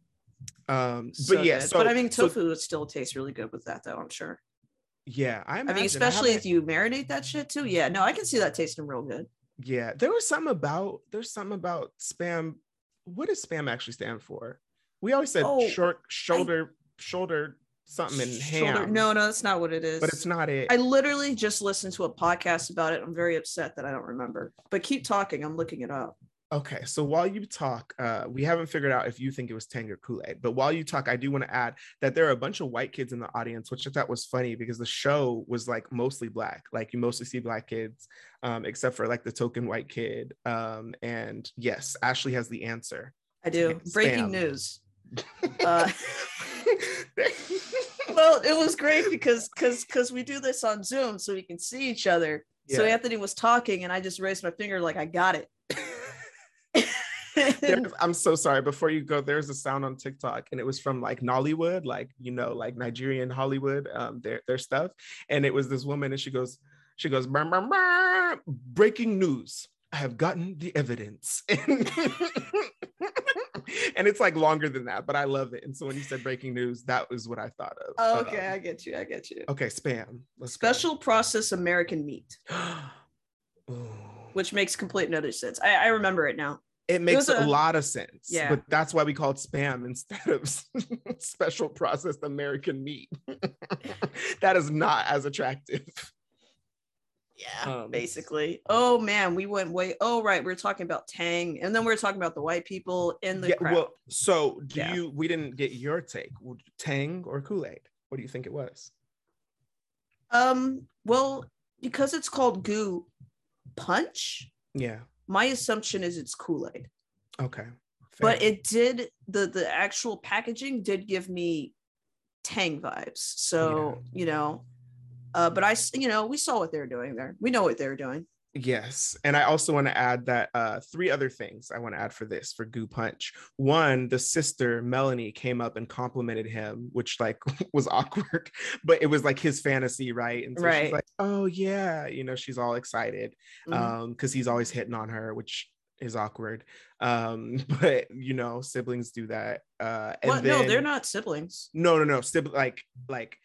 Um, So but yeah, so but I mean, tofu would still tastes really good with that, though. I'm sure. yeah, I, I mean, especially if you marinate that shit too. Yeah, no, I can see that tasting real good. Yeah, there was something about there's something about spam. What does spam actually stand for? We always said Oh, short shoulder shoulder something in Shoulder- ham. No, no, that's not what it is. but it's not it. I literally just listened to a podcast about it. I'm very upset that I don't remember. But keep talking. I'm looking it up. Okay, so while you talk, uh, we haven't figured out if you think it was Tang or Kool Aid. But while you talk, I do want to add that there are a bunch of white kids in the audience, which I thought was funny because the show was like mostly black. Like you mostly see black kids, um, except for like the token white kid. Um, and yes, Ashley has the answer. I do. Spam. Breaking news. [LAUGHS] Uh, [LAUGHS] well, it was great because because because we do this on Zoom so we can see each other. So Anthony was talking, and I just raised my finger like I got it. [LAUGHS] I'm so sorry. Before you go, there's a sound on TikTok, and it was from like Nollywood, like you know, like Nigerian Hollywood, um, their their stuff. And it was this woman, and she goes, she goes, "Brr, brr, brr, breaking news. I have gotten the evidence. [LAUGHS] and it's like longer than that, but I love it. And so when you said breaking news, that was what I thought of. Okay, Um, I get you. I get you. okay, spam. Let's go. Special process American meat. [GASPS] which makes complete and utter sense. I, I remember it now. It makes was a, a- lot of sense. Yeah. But that's why we call it spam instead of [LAUGHS] special processed American meat. [LAUGHS] that is not as attractive. Yeah, Um, basically. Oh man, we went way. Oh right, we are talking about Tang, and then we are talking about the white people in the yeah, crowd. well, so do Yeah. you we didn't get your take. Tang or Kool-Aid? What do you think it was? um, well, because it's called goo punch, Yeah. my assumption is it's Kool Aid. Okay. But it did the the actual packaging did give me Tang vibes. So you know, uh, but I you know we saw what they were doing there. We know what they were doing. Yes. And I also want to add that uh, three other things I want to add for this for Goo Punch. One, the sister Melanie came up and complimented him, which like [LAUGHS] was awkward, [LAUGHS] but it was like his fantasy, right? And so Right. she's like, oh yeah, you know, she's all excited Mhm. um because he's always hitting on her, which is awkward. Um, [LAUGHS] but you know, siblings do that. Uh and what? no, they're not siblings. no, no, no. Sib- like like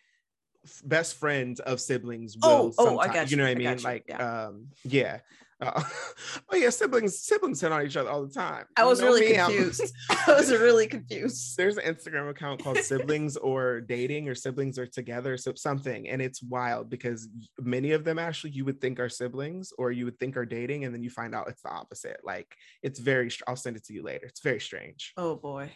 best friends of siblings Oh, will oh, I someti- got you know what I I mean? you, Like yeah. um yeah. Uh, [LAUGHS] oh yeah, siblings siblings hit on each other all the time. I You was know really me, confused. [LAUGHS] [LAUGHS] I was really confused. There's an Instagram account called siblings or dating or siblings or together so something and it's wild because many of them actually you would think are siblings or you would think are dating and then you find out it's the opposite like it's very I'll send it to you later it's very strange Oh boy,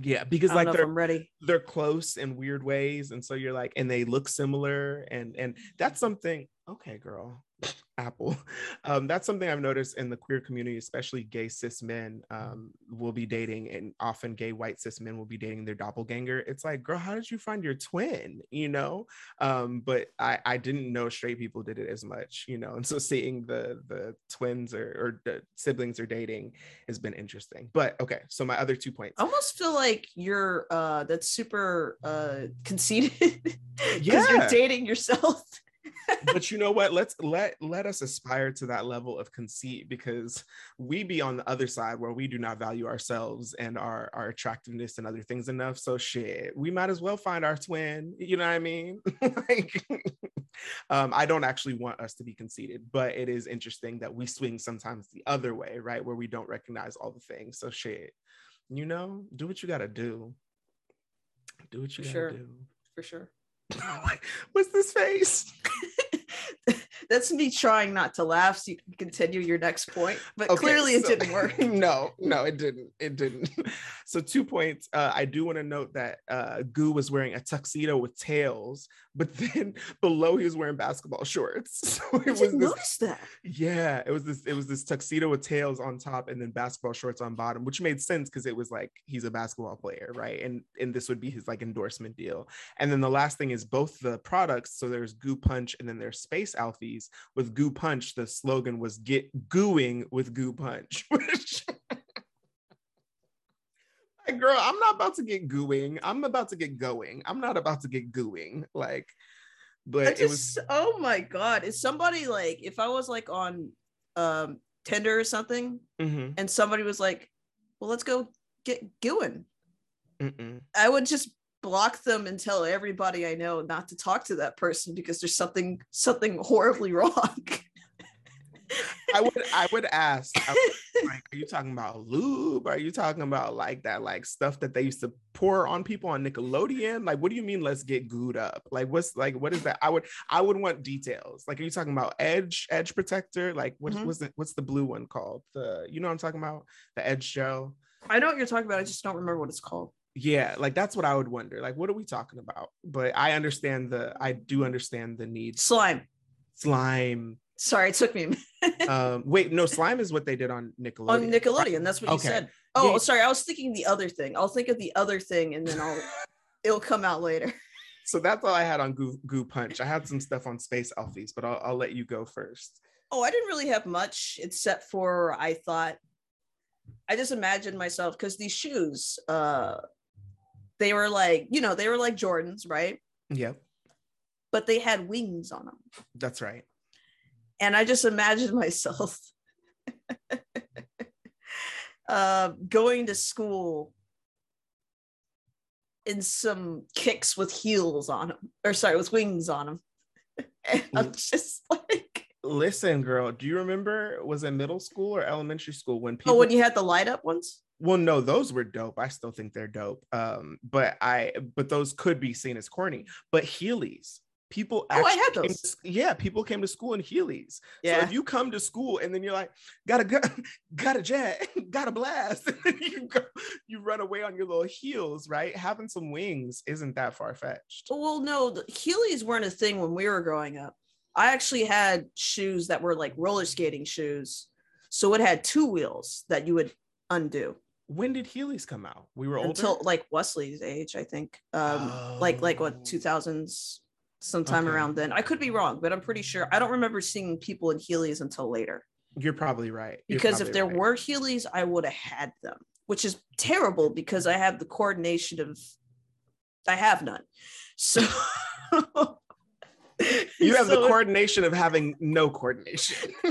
yeah because like they're ready. they're close in weird ways and so you're like and they look similar and and that's something okay girl. [LAUGHS] Apple. Um that's something i've noticed in the queer community especially gay cis men um will be dating and often gay white cis men will be dating their doppelganger. It's like girl how did you find your twin? You know? Um but i i didn't know straight people did it as much you know? And so seeing the the twins or, or the siblings are dating has been interesting. But okay so my other two points. I almost feel like you're uh that's super uh conceited [LAUGHS] because Yeah. you're dating yourself. But you know what? Let's let let us aspire to that level of conceit because we be on the other side where we do not value ourselves and our our attractiveness and other things enough. So shit we might as well find our twin. You know what i mean? [LAUGHS] Like [LAUGHS] um i don't actually want us to be conceited but it is interesting that we swing sometimes the other way right? Where we don't recognize all the things. So shit you know do what you gotta do. Do what you For gotta sure. do. For sure. [LAUGHS] what's this face [LAUGHS] [LAUGHS] That's me trying not to laugh so you can continue your next point, but Okay, clearly it so- didn't work. [LAUGHS] no, no, it didn't. It didn't. [LAUGHS] So two points. Uh, I do want to note that uh, Goo was wearing a tuxedo with tails, but then below he was wearing basketball shorts. So I it was didn't this. notice that. Yeah, it was this. It was this tuxedo with tails on top and then basketball shorts on bottom, which made sense because it was like he's a basketball player, right? And and this would be his like endorsement deal. And then the last thing is both the products. So there's Goo Punch and then there's Space Alfies. With Goo Punch, the slogan was "Get gooing with Goo Punch," which [LAUGHS] Like, girl, I'm not about to get gooing. I'm about to get going. I'm not about to get gooing. Like, but Just, it was oh my god. Is somebody like if I was like on um Tinder or something mhm, and somebody was like, well, let's go get gooing. mm-mm. I would just block them and tell everybody I know not to talk to that person because there's something something horribly [LAUGHS] wrong. I would I would ask, I would, [LAUGHS] like, are you talking about lube? Are you talking about like that like stuff that they used to pour on people on Nickelodeon? Like, what do you mean? Let's get gooed up. Like, what's like what is that? I would I would want details. Like, are you talking about edge edge protector? Like, what's Mhm. what's the what's the blue one called? The you know what I'm talking about? The edge gel. I know what you're talking about. I just don't remember what it's called. Yeah, like that's what I would wonder. Like, what are we talking about? But I understand the I do understand the need. Slime. Slime. Sorry, it took me a minute. Um, wait, no, slime is what they did on Nickelodeon. on Nickelodeon. That's what you said. Oh, Yeah. sorry. I was thinking the other thing. I'll think of the other thing and then I'll [LAUGHS] it'll come out later. So that's all I had on Goo, Goo Punch. I had some stuff on Space Alfies, but I'll, I'll let you go first. Oh, I didn't really have much except for I thought I just imagined myself because these shoes, uh they were like, you know, they were like Jordans, right? Yep, But they had wings on them. that's right. and I just imagined [LAUGHS] myself uh, going to school in some kicks with heels on them, or sorry, with wings on them. [LAUGHS] And I'm just [LAUGHS] like, Listen, girl, do you remember was it middle school or elementary school when people oh, when you had the light up ones? Well no those were dope i still think they're dope um but i but those could be seen as corny but heelys people Oh, I had those. to- yeah people came to school in heelys so Yeah. if you come to school and then you're like got a gun [LAUGHS] got a jet [LAUGHS] got a blast [LAUGHS] you go you run away on your little heels right having some wings isn't that far-fetched well, no, the Heelys weren't a thing when we were growing up. I actually had shoes that were like roller skating shoes. So it had two wheels that you would undo. When did heelys come out we were older until like Wesley's age, I think. Um, like like Oh. what two thousands, sometime Okay. around then. I could be wrong, but I'm pretty sure. I don't remember seeing people in Heelys until later. you're probably right You're Because if there right. were Heelys, I would have had them, which is terrible because I have the coordination of. I have none, so. you have the [LAUGHS] coordination of having no coordination [LAUGHS]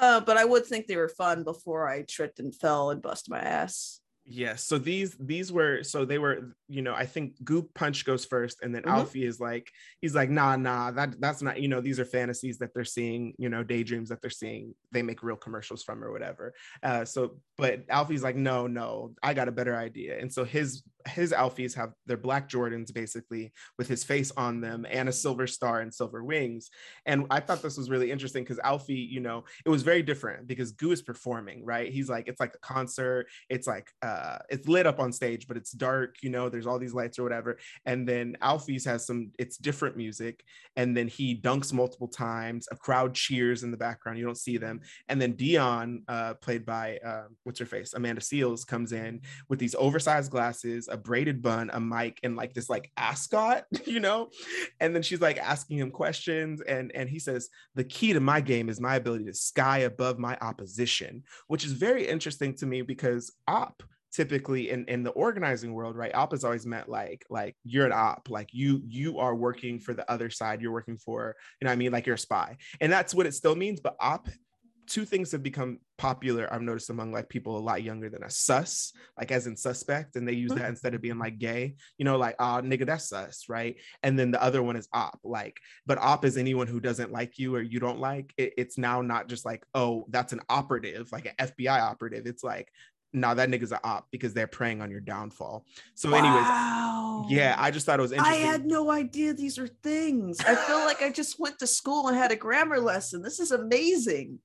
Uh, but I would think they were fun before I tripped and fell and bust my ass. Yes. So these these were so they were you know I think Goo Punch goes first and then Mhm. Alfie is like he's like nah nah that that's not you know these are fantasies that they're seeing you know daydreams that they're seeing they make real commercials from or whatever. Uh, so but Alfie's like no no I got a better idea. And so his his Alfies have their black Jordans basically with his face on them and a silver star and silver wings. And I thought this was really interesting because Alfie you know it was very different because Goo is performing right? He's like it's like a concert it's like uh it's lit up on stage but it's dark you know there's all these lights or whatever. And then alfie's has some it's different music. And then he dunks multiple times a crowd cheers in the background you don't see them. And then dion uh played by uh, what's her face Amanda Seales comes in with these oversized glasses a braided bun a mic and like this like ascot [LAUGHS] you know? And then she's like asking him questions and and he says the key to my game is my ability to sky above my opposition which is very interesting to me because op typically in, in the organizing world right op is always meant like like you're an op like you you are working for the other side you're working for you know i mean like you're a spy. And that's what it still means but op two things have become popular i've noticed among like people a lot younger than us sus like as in suspect and they use that instead of being like gay you know like ah nigga that's sus right and then the other one is op like but op is anyone who doesn't like you or you don't like it, it's now not just like oh that's an operative like an fbi operative it's like nah that nigga's an op because they're preying on your downfall so anyways yeah i just thought it was interesting. I had no idea these are things. I feel like I just went to school and had a grammar lesson. This is amazing.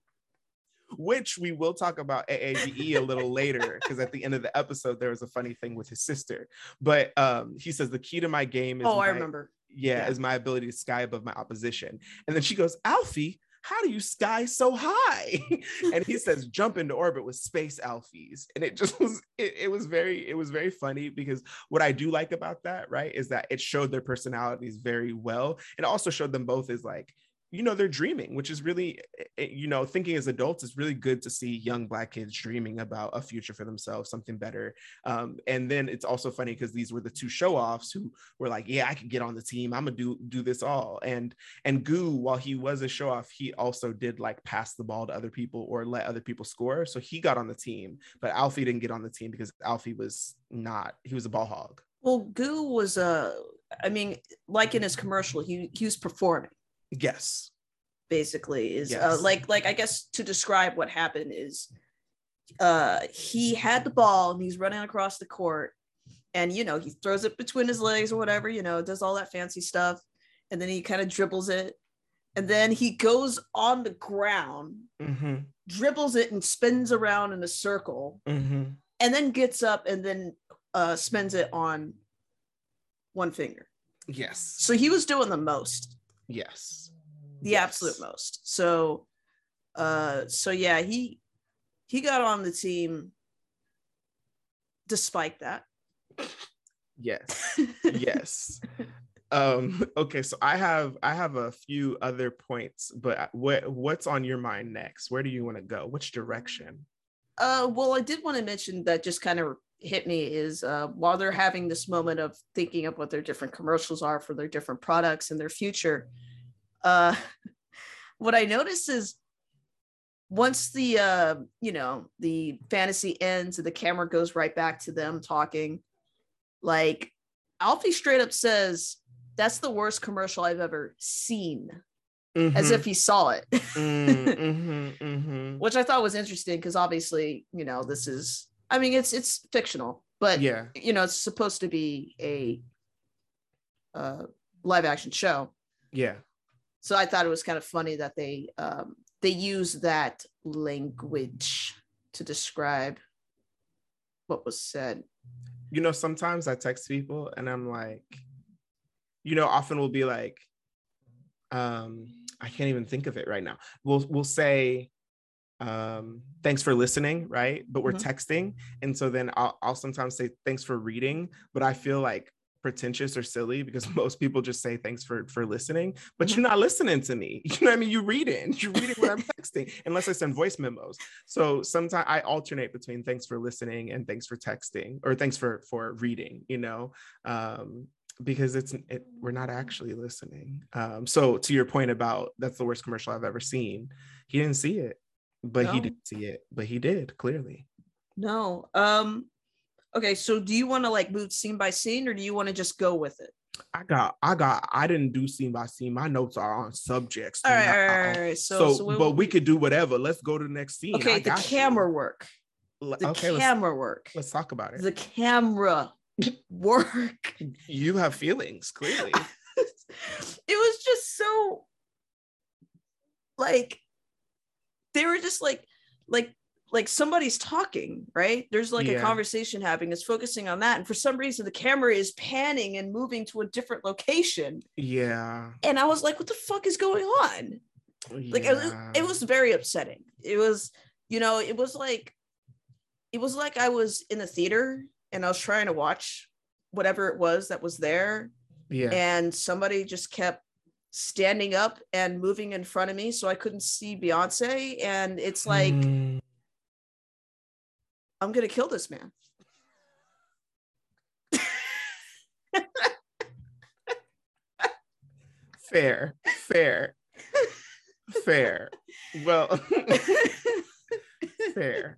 Which we will talk about AAVE a little later because at the end of the episode there was a funny thing with his sister. But um, he says the key to my game is Oh, I remember. Yeah, Yeah. is my ability to sky above my opposition. And then she goes, Alfie, how do you sky so high? [LAUGHS] and he says, [LAUGHS] jump into orbit with space Alfies. And it just [LAUGHS] was, it, it was very, it was very funny because what I do like about that, right, is that it showed their personalities very well. It also showed them both as like you know they're dreaming which is really eh, eh, you know thinking as adults it's really good to see young black kids dreaming about a future for themselves something better. Um, and then it's also funny because these were the two show-offs who were like yeah i can get on the team. I'm gonna do do this all. And and goo while he was a show-off he also did like pass the ball to other people or let other people score. So he got on the team but alfie didn't get on the team because alfie was not he was a ball hog. Well goo was a uh, i mean like in his commercial he he was performing Yes. Basically, is uh, yes. uh, like like I guess to describe what happened is uh he had the ball and he's running across the court and you know he throws it between his legs or whatever you know does all that fancy stuff and then he kind of dribbles it and then he goes on the ground mm-hmm. dribbles it and spins around in a circle mm-hmm. and then gets up and then uh spins it on one finger yes so he was doing the most Yes. The yes. absolute most. So uh so yeah, he he got on the team despite that. Yes. [LAUGHS] yes. um okay, so I have I have a few other points, but what what's on your mind next? Where do you want to go? Which direction? Uh well, I did want to mention that just kind of hit me is uh, while they're having this moment of thinking of what their different commercials are for their different products and their future, uh, [LAUGHS] what I noticed is once the uh, you know the fantasy ends and the camera goes right back to them talking, like Alfie straight up says, "That's the worst commercial I've ever seen." Mm-hmm. As if he saw it, mm, [LAUGHS] mm-hmm, mm-hmm. which I thought was interesting because obviously, you know, this is I mean, it's it's fictional, but yeah, you know, it's supposed to be a uh, live action show. Yeah. So I thought it was kind of funny that they um, they use that language to describe what was said. You know, sometimes I text people and I'm like, you know, often we'll be like, um, I can't even think of it right now. We'll we'll say, um thanks for listening right? But we're mm-hmm. texting and so then I'll, I'll sometimes say thanks for reading but i feel like pretentious or silly because [LAUGHS] most people just say thanks for for listening but mm-hmm. you're not listening to me. [LAUGHS] You know what i mean? You're reading. You're reading what i'm [LAUGHS] texting unless i send voice memos. So sometimes i alternate between thanks for listening and thanks for texting or thanks for for reading you know? Um because it's it, we're not actually listening. Um so to your point about that's the worst commercial i've ever seen he didn't see it but no. he didn't see it but he did clearly no um okay so do you want to like move scene by scene or do you want to just go with it I got, I got, I didn't do scene by scene. My notes are on subjects. All right, all right, all right. So, so, so but we could do whatever. Let's go to the next scene. Okay, the camera you. work. The okay, camera let's, work. Let's talk about it. The camera work. [LAUGHS] You have feelings, clearly. [LAUGHS] it was just so like they were just like like like somebody's talking right? There's like yeah. a conversation happening it's focusing on that and for some reason the camera is panning and moving to a different location. Yeah. And i was like what the fuck is going on? Yeah. like it was, it was very upsetting. It was you know it was like it was like i was in the theater and i was trying to watch whatever it was that was there. Yeah. And somebody just kept standing up and moving in front of me so I couldn't see Beyonce. And it's like, mm. I'm going to kill this man. fair, fair, fair. Well, [LAUGHS] fair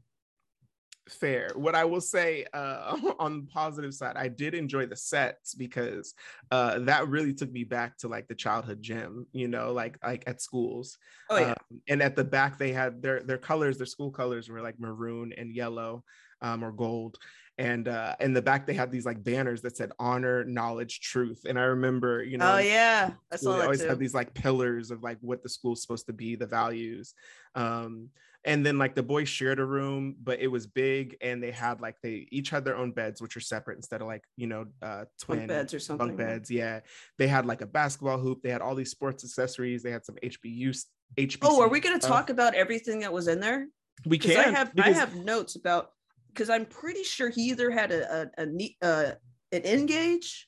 fair. What I will say uh, [LAUGHS] on the positive side, I did enjoy the sets because uh, that really took me back to like the childhood gym, you know, like like at schools. Oh yeah. Um, and at the back, they had their their colors, their school colors were like maroon and yellow um, or gold. And uh, in the back, they had these like banners that said honor, knowledge, truth. And I remember, you know, oh yeah, I saw they always too. have these like pillars of like what the school's supposed to be, the values. Um, and then like the boys shared a room but it was big and they had like they each had their own beds which are separate instead of like you know uh twin bunk beds or something bunk beds yeah. They had like a basketball hoop they had all these sports accessories they had some hbu HBC oh are we going to talk about everything that was in there? We can i have because... i have notes about because i'm pretty sure he either had a, a, a uh, an N-Gage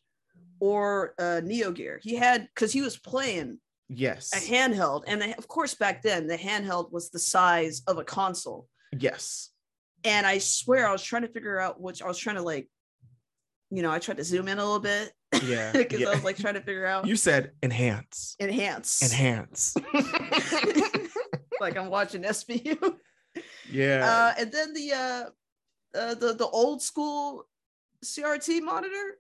or a neo gear. He had because he was playing Yes. a handheld, and of course back then the handheld was the size of a console. yes. And I swear I was trying to figure out which I was trying to like, you know, I tried to zoom in a little bit Yeah. [LAUGHS] because yeah. I was like trying to figure out you said enhance. enhance, Enhance. [LAUGHS] [LAUGHS] like I'm watching SVU. yeah. Uh, and then the uh, uh, the the old school CRT monitor.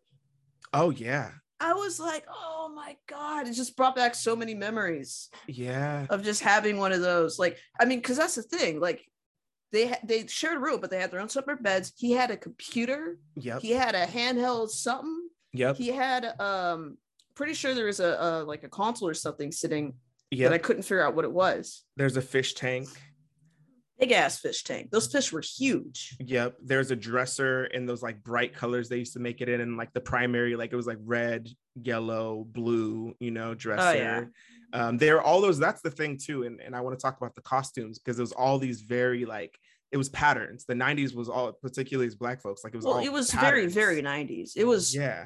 oh yeah. I was like, oh my god! It just brought back so many memories Yeah. of just having one of those. Like, I mean, because that's the thing. Like, they they shared a room, but they had their own separate beds. He had a computer. Yep. He had a handheld something. Yep. He had um, pretty sure there was a, a like a console or something sitting Yep. that I couldn't figure out what it was. There's a fish tank. Big ass fish tank. Those fish were huge. Yep. There's a dresser in those like bright colors they used to make it in, and like the primary, like it was like red, yellow, blue, you know, dresser. Oh Um, there are all those. That's the thing too, and and I want to talk about the costumes because it was all these very like it was patterns. The '90s was all, particularly as Black folks, like it was. Well, all it was patterns. very very 90s. It was Yeah.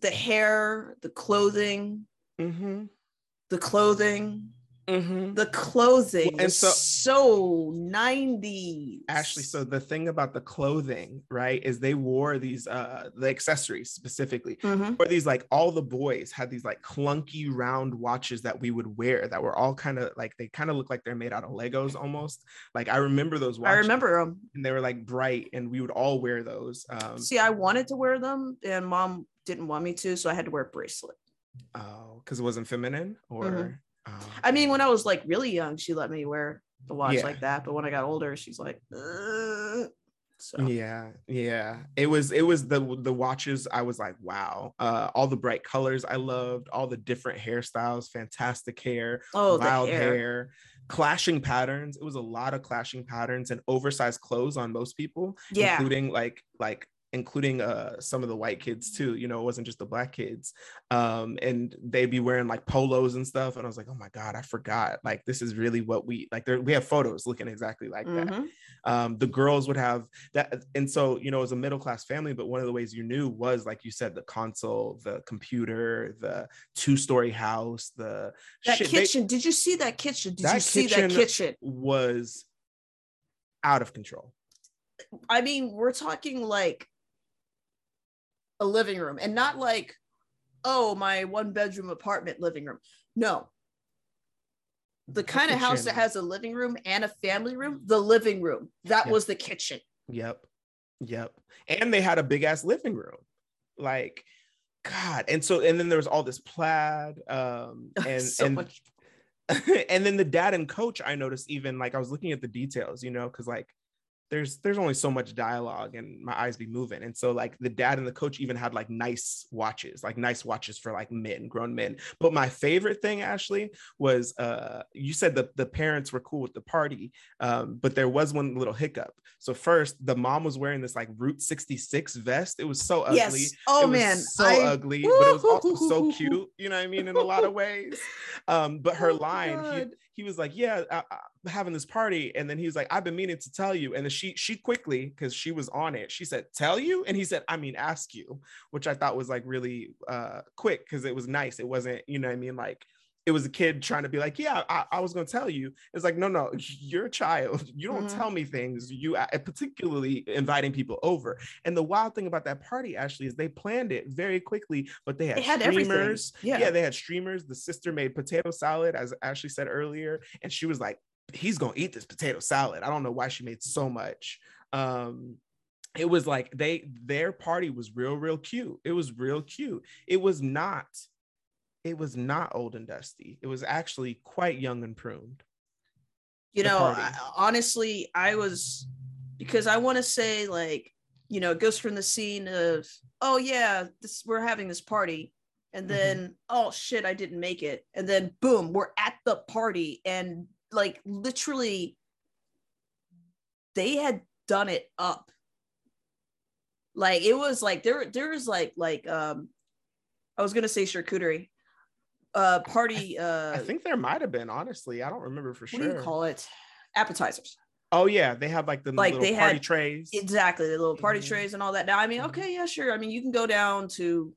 the hair, the clothing, Mm-hmm. the clothing, Mm-hmm. the clothing, Well, and and so- so, 90s. Ashley, so the thing about the clothing, right, is they wore these uh the accessories specifically. Mhm. Or these like all the boys had these like clunky round watches that we would wear that were all kind of like they kind of look like they're made out of Legos almost. Like I remember those watches. I remember them. and they were like bright and we would all wear those. Um See, I wanted to wear them, and mom didn't want me to, so I had to wear a bracelet. oh, because it wasn't feminine or Mhm. Oh, I mean, when I was like really young, she let me wear the watch Yeah. like that, but when I got older, she's like, "Ugh." so yeah yeah it was it was the the watches i was like wow uh all the bright colors i loved all the different hairstyles fantastic hair oh, wild hair. hair. clashing patterns it was a lot of clashing patterns and oversized clothes on most people Yeah. including like like including uh some of the white kids too you know it wasn't just the black kids um and they'd be wearing like polos and stuff and i was like oh my god i forgot like this is really what we like there we have photos looking exactly like that Mhm. um, the girls would have that and so you know as a middle class family but one of the ways you knew was like you said the console the computer the two story house the That shit, they- kitchen. Did you see that kitchen? Did That you see that kitchen? was out of control I mean, we're talking like a living room and not like, oh, my one bedroom apartment living room. No. The kind of house that has a living room and a family room, the living room, that Yeah. was the kitchen. yep yep and they had a big ass living room like god and so and then there was all this plaid um [LAUGHS] and so and much. [LAUGHS] and then the dad and coach i noticed even like i was looking at the details you know because like there's there's only so much dialogue and my eyes be moving and so like the dad and the coach even had like nice watches like nice watches for like men grown men but my favorite thing ashley was uh you said that the parents were cool with the party um but there was one little hiccup so first the mom was wearing this like route 66 vest it was so ugly Yes. Oh man. so I- ugly, but it was also so [LAUGHS] cute. You know what I mean? In a lot of ways. Um, but her Oh, line, he, was like, "Yeah, I, I'm having this party," and then he was like, "I've been meaning to tell you," and then she she quickly because she was on it, she said, "Tell you," and he said, "I mean, ask you," which I thought was like really uh quick because it was nice. It wasn't, you know, I mean, like. It was a kid trying to be like, yeah, I, I was going to tell you. It's like, no, no, you're a child. [LAUGHS] You don't Mhm. tell me things. You, particularly inviting people over. And the wild thing about that party, Ashley, is they planned it very quickly, but they had, They had streamers. Yeah. yeah, they had streamers. The sister made potato salad, as Ashley said earlier, and she was like, "He's gonna eat this potato salad." I don't know why she made so much. Um, it was like they their party was real, real cute. It was real cute. It was not. It was not old and dusty. It was actually quite young and pruned. you know. I, honestly i was because i want to say like you know it goes from the scene of oh yeah this we're having this party and Mhm. then oh shit i didn't make it and then boom we're at the party and like literally they had done it up like it was like there there was like like um i was gonna say charcuterie uh party uh I think there might have been, honestly. I don't remember for sure. what do you call it appetizers Oh yeah, they have like the Like, little they party had- trays. Exactly, the little party Mhm. trays and all that. Now, I mean, Mhm. okay, yeah, sure. I mean, you can go down to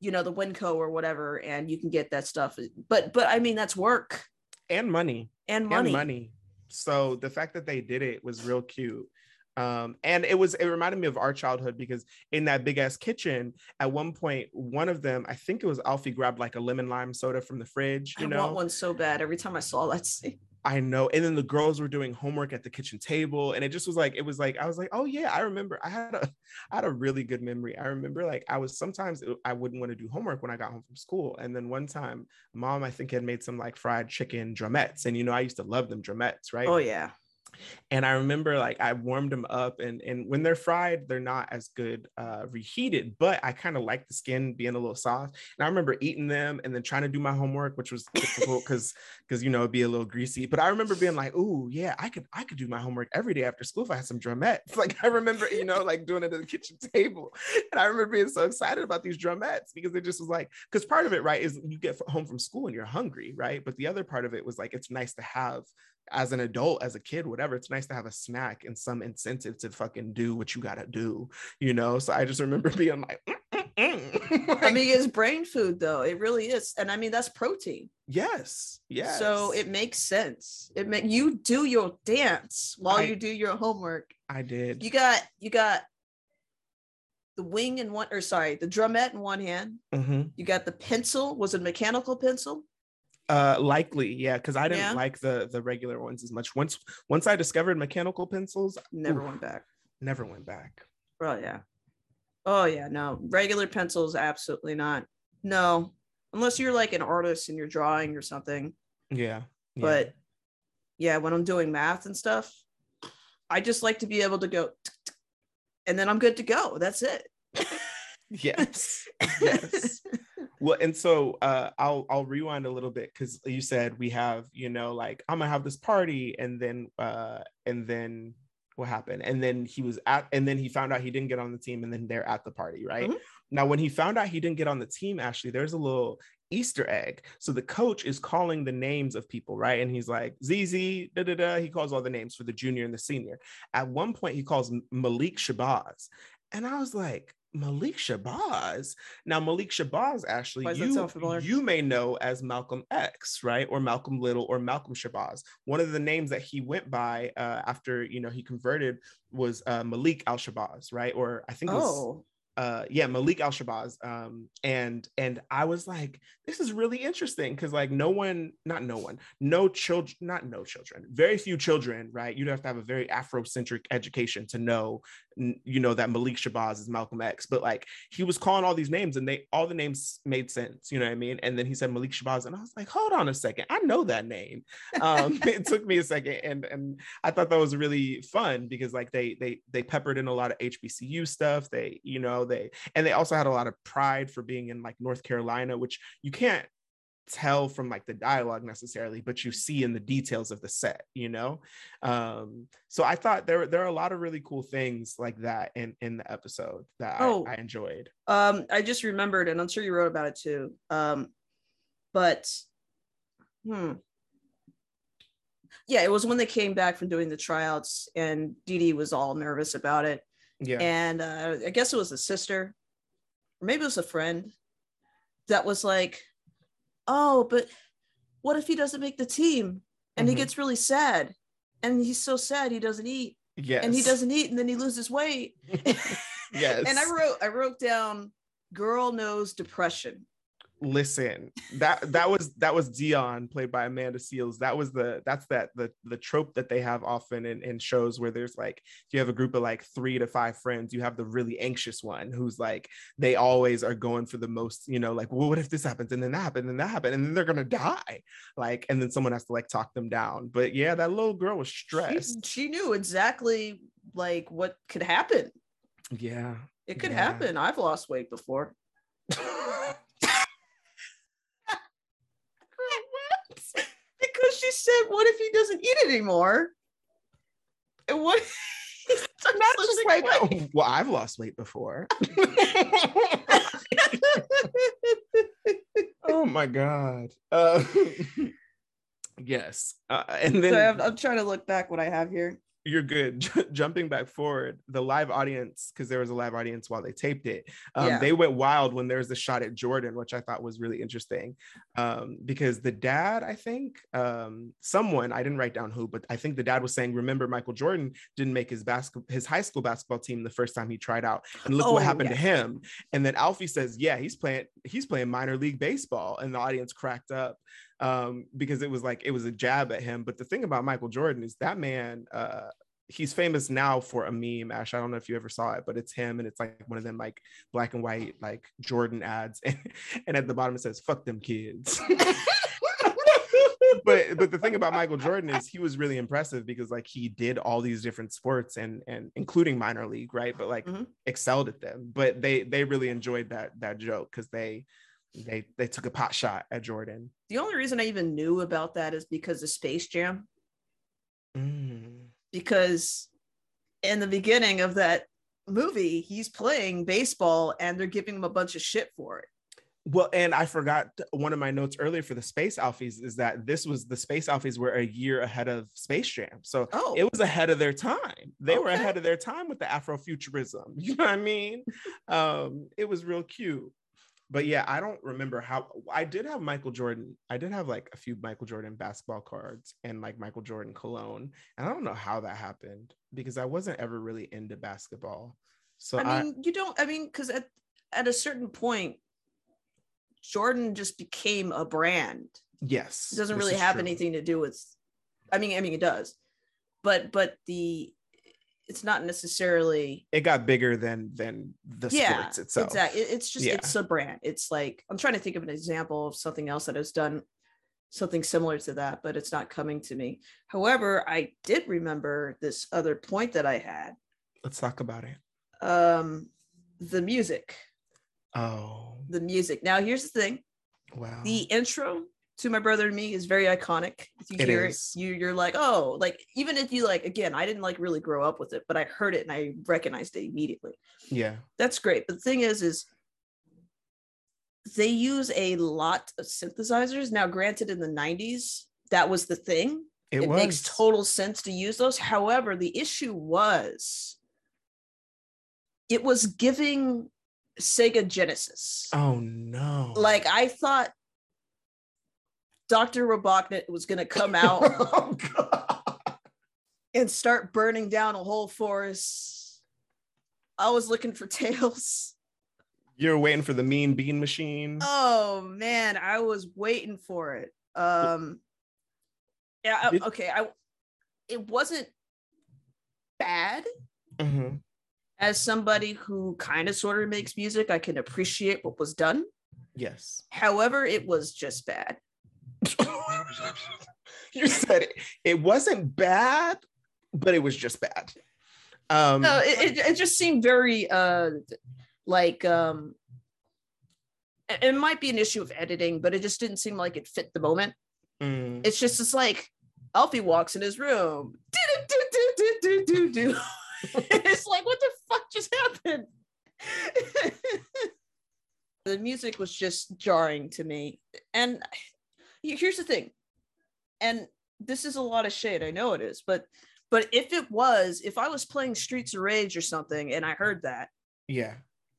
you know the winco or whatever and you can get that stuff but but i mean that's work and money and money and money so the fact that they did it was real cute um, and it was it reminded me of our childhood because in that big ass kitchen at one point one of them i think it was alfie grabbed like a lemon lime soda from the fridge you I know want one so bad every time i saw that [LAUGHS] scene I know. And then the girls were doing homework at the kitchen table. And it just was like, it was like, I was like, oh yeah, I remember I had a [LAUGHS] I had a really good memory. I remember like I was sometimes I wouldn't want to do homework when I got home from school. And then one time, mom, I think had made some like fried chicken drumettes. And you know, I used to love them drumettes, right? oh yeah and I remember like I warmed them up and and when they're fried they're not as good uh reheated but I kind of like the skin being a little soft. And I remember eating them and then trying to do my homework which was difficult because because you know it'd be a little greasy. But I remember being like oh yeah I could I could do my homework every day after school if I had some drumettes. [LAUGHS] Like I remember you know like doing it at the kitchen [LAUGHS] table. And I remember being so excited about these drumettes because it just was like because part of it right is you get home from school and you're hungry right? But the other part of it was like it's nice to have as an adult, as a kid, whatever, it's nice to have a snack and some incentive to fucking do what you gotta do, you know? So I just remember [LAUGHS] being like, mm, mm, mm. i mean it's brain food though it really is and i mean that's protein yes, yes. so it makes sense it make you do your dance while I- you do your homework I did. you got you got the wing in one or sorry the drumette in one hand Mhm. you got the pencil was it a mechanical pencil Uh, likely, yeah, because I didn't Yeah. like the the regular ones as much. Once once I discovered mechanical pencils, never oof, went back never went back. oh yeah oh yeah no regular pencils absolutely not no unless you're like an artist and you're drawing or something Yeah, yeah. but yeah when i'm doing math and stuff i just like to be able to go and then i'm good to go that's it [LAUGHS] yes, [LAUGHS] yes. Well, and so uh, I'll I'll rewind a little bit because you said we have you know like I'm gonna have this party and then uh, and then what happened? And then he was at and then he found out he didn't get on the team and then they're at the party right? Mhm. now when he found out he didn't get on the team Ashley there's a little Easter egg. So the coach is calling the names of people right? And he's like ZZ da da da. He calls all the names for the junior and the senior. At one point he calls Malik Shabazz. And I was like Malik Shabazz now, Malik Shabazz, Ashley, Why does that you, you may know as Malcolm X, right? Or Malcolm Little or Malcolm Shabazz. One of the names that he went by uh, after, you know, he converted was uh, Malik Al-Shabazz, right? Or I think it was, oh uh, yeah, Malik Al-Shabazz. Um, and, and I was like, this is really interesting because like no one, not no one, no children, not no children, very few children, right? You'd have to have a very Afrocentric education to know you know that Malik Shabazz is Malcolm X, but like he was calling all these names and they all the names made sense, you know what I mean? And then he said Malik Shabazz, and I was like, hold on a second, I know that name. Um, [LAUGHS] it took me a second, and and I thought that was really fun because like they they they peppered in a lot of HBCU stuff. They you know they and they also had a lot of pride for being in like North Carolina, which you can't tell from like the dialogue necessarily but you see in the details of the set you know? Um so i thought there there are a lot of really cool things like that in in the episode that Oh. I, I enjoyed. um i just remembered and i'm sure you wrote about it too um but hmm. Yeah it was when they came back from doing the tryouts and Dee Dee was all nervous about it. Yeah. And uh, I guess it was a sister, or maybe it was a friend, that was like, "Oh, but what if he doesn't make the team and he Mhm. gets really sad, and he's so sad he doesn't eat, yes and he doesn't eat, and then he loses weight." [LAUGHS] yes [LAUGHS] and I wrote, I wrote down, "Girl knows depression." Listen that that was that was dion played by Amanda Seales that was the that's that the the trope that they have often in, in shows where there's like if you have a group of like three to five friends you have the really anxious one who's like they always are going for the most you know like well what if this happens and then that happened and that happened and then they're gonna die like and then someone has to like talk them down but yeah that little girl was She, stressed she knew exactly like what could happen. yeah It could Yeah. happen. I've lost weight before. [LAUGHS] because she said, "What if he doesn't eat it anymore?" And what? [LAUGHS] I'm not just like oh, well i've lost weight before [LAUGHS] oh my god uh, [LAUGHS] yes uh, and then so I'm, I'm trying to look back what I have here. You're good. [LAUGHS] J- jumping back forward, the live audience, because there was a live audience while they taped it, um, Yeah. they went wild when there was the shot at Jordan, which I thought was really interesting. Um, because the dad, I think, um, someone I didn't write down who, but I think the dad was saying, "Remember, Michael Jordan didn't make his basketball, his high school basketball team the first time he tried out, and look Oh, what happened yeah. to him." And then Alfie says, "Yeah, he's playing, he's playing minor league baseball," and the audience cracked up um, because it was like it was a jab at him. But the thing about Michael Jordan is that man, uh, he's famous now for a meme. Ash, I don't know if you ever saw it, but it's him, and it's like one of them like black and white like Jordan ads, [LAUGHS] and, and at the bottom it says "fuck them kids." [LAUGHS] but but the thing about Michael Jordan is he was really impressive because like he did all these different sports and and including minor league, right? But like Mhm. excelled at them. But they they really enjoyed that that joke because they they they took a pot shot at Jordan. The only reason I even knew about that is because of Space Jam. Mm. Because in the beginning of that movie, he's playing baseball and they're giving him a bunch of shit for it. Well, and I forgot one of my notes earlier for the Space Alfies is that this was the Space Alfies were a year ahead of Space Jam. So Oh, it was ahead of their time. They were ahead of their time with the Afrofuturism. [LAUGHS] You know what I mean? [LAUGHS] um, it was real cute. But yeah, I don't remember how I did have Michael Jordan. I did have like a few Michael Jordan basketball cards and like Michael Jordan cologne. And I don't know how that happened because I wasn't ever really into basketball. So I I, mean, you don't, I mean, because at, at a certain point, Jordan just became a brand. yes, It doesn't really have true. anything to do with, I mean, I mean, it does, but, but the, it's not necessarily It got bigger than than the yeah, sports itself. Exactly. It's just Yeah. it's a brand. It's like I'm trying to think of an example of something else that has done something similar to that, but it's not coming to me. However, I did remember this other point that I had. Let's talk about it. Um, the music. Oh, The music. Now here's the thing. wow. The intro to my brother and me is very iconic. If you It hear is. it, you you're like, oh, like even if you like again, I didn't like really grow up with it, but I heard it and I recognized it immediately. yeah. that's great. But the thing is, is they use a lot of synthesizers. Now, granted, in the 90s, that was the thing. It, It, makes total sense to use those. However, the issue was it was giving Sega Genesis. Oh no. Like I thought Dr. Robotnik was gonna come [LAUGHS] out oh and start burning down a whole forest. I was looking for [LAUGHS] tails. You're waiting for the mean bean machine. Oh man, I was waiting for it. Um yeah, I- okay, I it wasn't bad Mhm. as somebody who kind of sort of makes music, I can appreciate what was done. Yes. However, it was just bad. You said it. It wasn't bad, but it was just bad. Um No, it, it, it just seemed very uh like um it, might be an issue of editing, but it just didn't seem like it fit the moment. mm, It's just it's like Alfie walks in his room. [LAUGHS] It's like what the fuck just happened? [LAUGHS] the music was just jarring to me. And here's the thing. And this is a lot of shade. I know it is, but but if it was, if I was playing Streets of Rage or something and I heard that, yeah.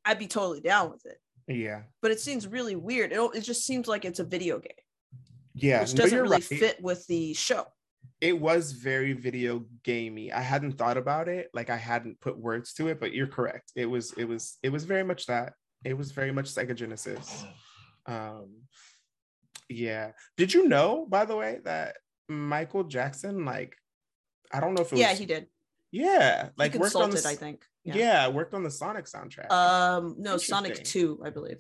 I'd be totally down with it. Yeah. But it seems really weird. It, it just seems like it's a video game, Yeah. which doesn't really right. fit with the show. It was very video gamey. I hadn't thought about it. Like I hadn't put words to it, but you're correct. It was it was it was very much that. It was very much Sega Genesis. Um yeah. Did you know, by the way, that Michael Jackson, like, I don't know if it was Yeah, he did. yeah, Like he worked on consulted, the I think. yeah. worked on the Sonic soundtrack. Um, no, Sonic Two, I believe.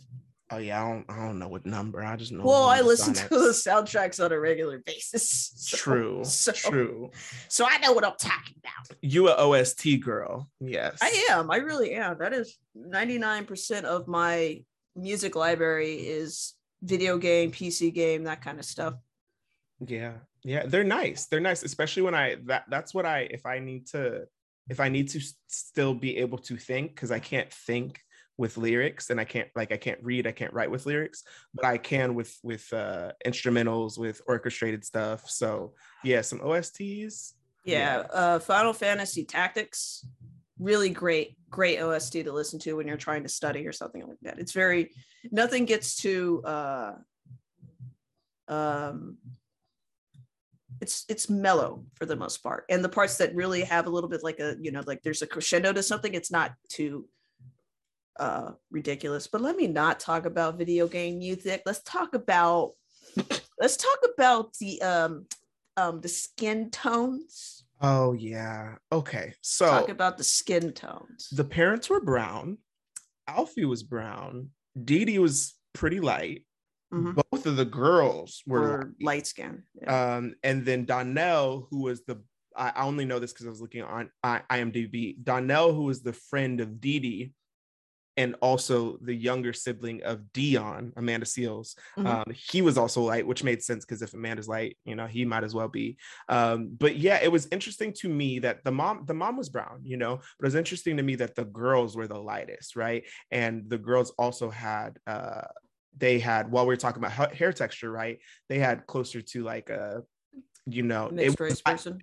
oh yeah, I don't I don't know what number. I just know. Well, I listen to the soundtracks on a regular basis. [LAUGHS] so- True, so, true. So I know what I'm talking about. You a OST girl? Yes, I am. I really am. That is 99% of my music library is video game, PC game, that kind of stuff. Yeah, yeah, they're nice. They're nice, especially when I that that's what I if I need to if I need to still be able to think because I can't think with lyrics and I can't like I can't read, I can't write with lyrics, but I can with with uh instrumentals with orchestrated stuff. So yeah, some OSTs. Yeah, uh Final Fantasy Tactics, really great, great OST to listen to when you're trying to study or something like that. It's very nothing gets to uh um it's it's mellow for the most part. And the parts that really have a little bit like a, you know, like there's a crescendo to something, it's not too uh ridiculous. But let me not talk about video game music. Let's talk about let's talk about the um um the skin tones. Oh yeah. Okay. So Talk about the skin tones. the parents were brown. Alfie was brown. Dee Dee was pretty light. Mhm. Both of the girls were, Or light. light skin. Yeah. Um, and then Donnell, who was the I I only know this because I was looking on I, IMDb. Donnell, who was the friend of Dee Dee, and also the younger sibling of Dion, Amanda Seales. Mhm. Um, he was also light, which made sense because if Amanda's light, you know, he might as well be. Um, but yeah, it was interesting to me that the mom, the mom was brown, you know, but it was interesting to me that the girls were the lightest, right? And the girls also had uh they had while we were talking about ha- hair texture, right? They had closer to like a you know, mixed was race not- person.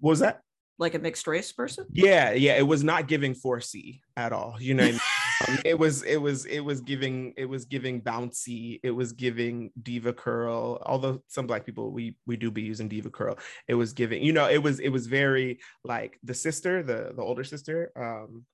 what was that? Like a mixed race person? Yeah, yeah, it was not giving 4C at all. You know, what I [LAUGHS] mean? Um, it was it was it was giving it was giving bouncy. It was giving diva curl. Although some black people we we do be using diva curl. It was giving you know it was it was very like the sister the the older sister um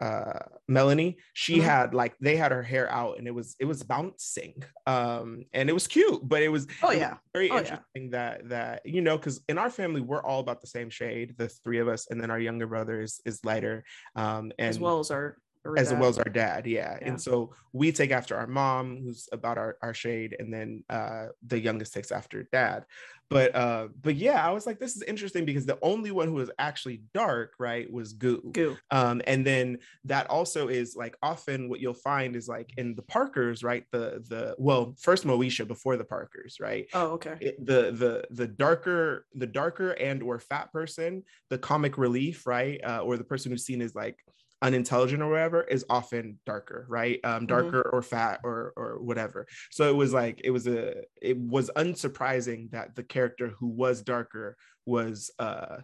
uh Melanie she Mhm. had like they had her hair out and it was it was bouncing um and it was cute but it was Oh it was yeah. very Oh, yeah. interesting that that you know because in our family we're all about the same shade the three of us and then our younger brother is, is lighter um and as well as our as dad. well as our dad yeah. Yeah. and so we take after our mom who's about our, our shade and then uh the youngest takes after dad but uh but yeah i was like this is interesting because the only one who was actually dark right was goo goo. um and then that also is like often what you'll find is like in the parkers right the the well first moesha before the parkers right Oh, okay. it- the the the darker the darker and or fat person the comic relief right uh, or the person who's seen as like unintelligent or whatever is often darker right? Um darker or fat or or whatever. So it was like it was a it was unsurprising that the character who was darker was uh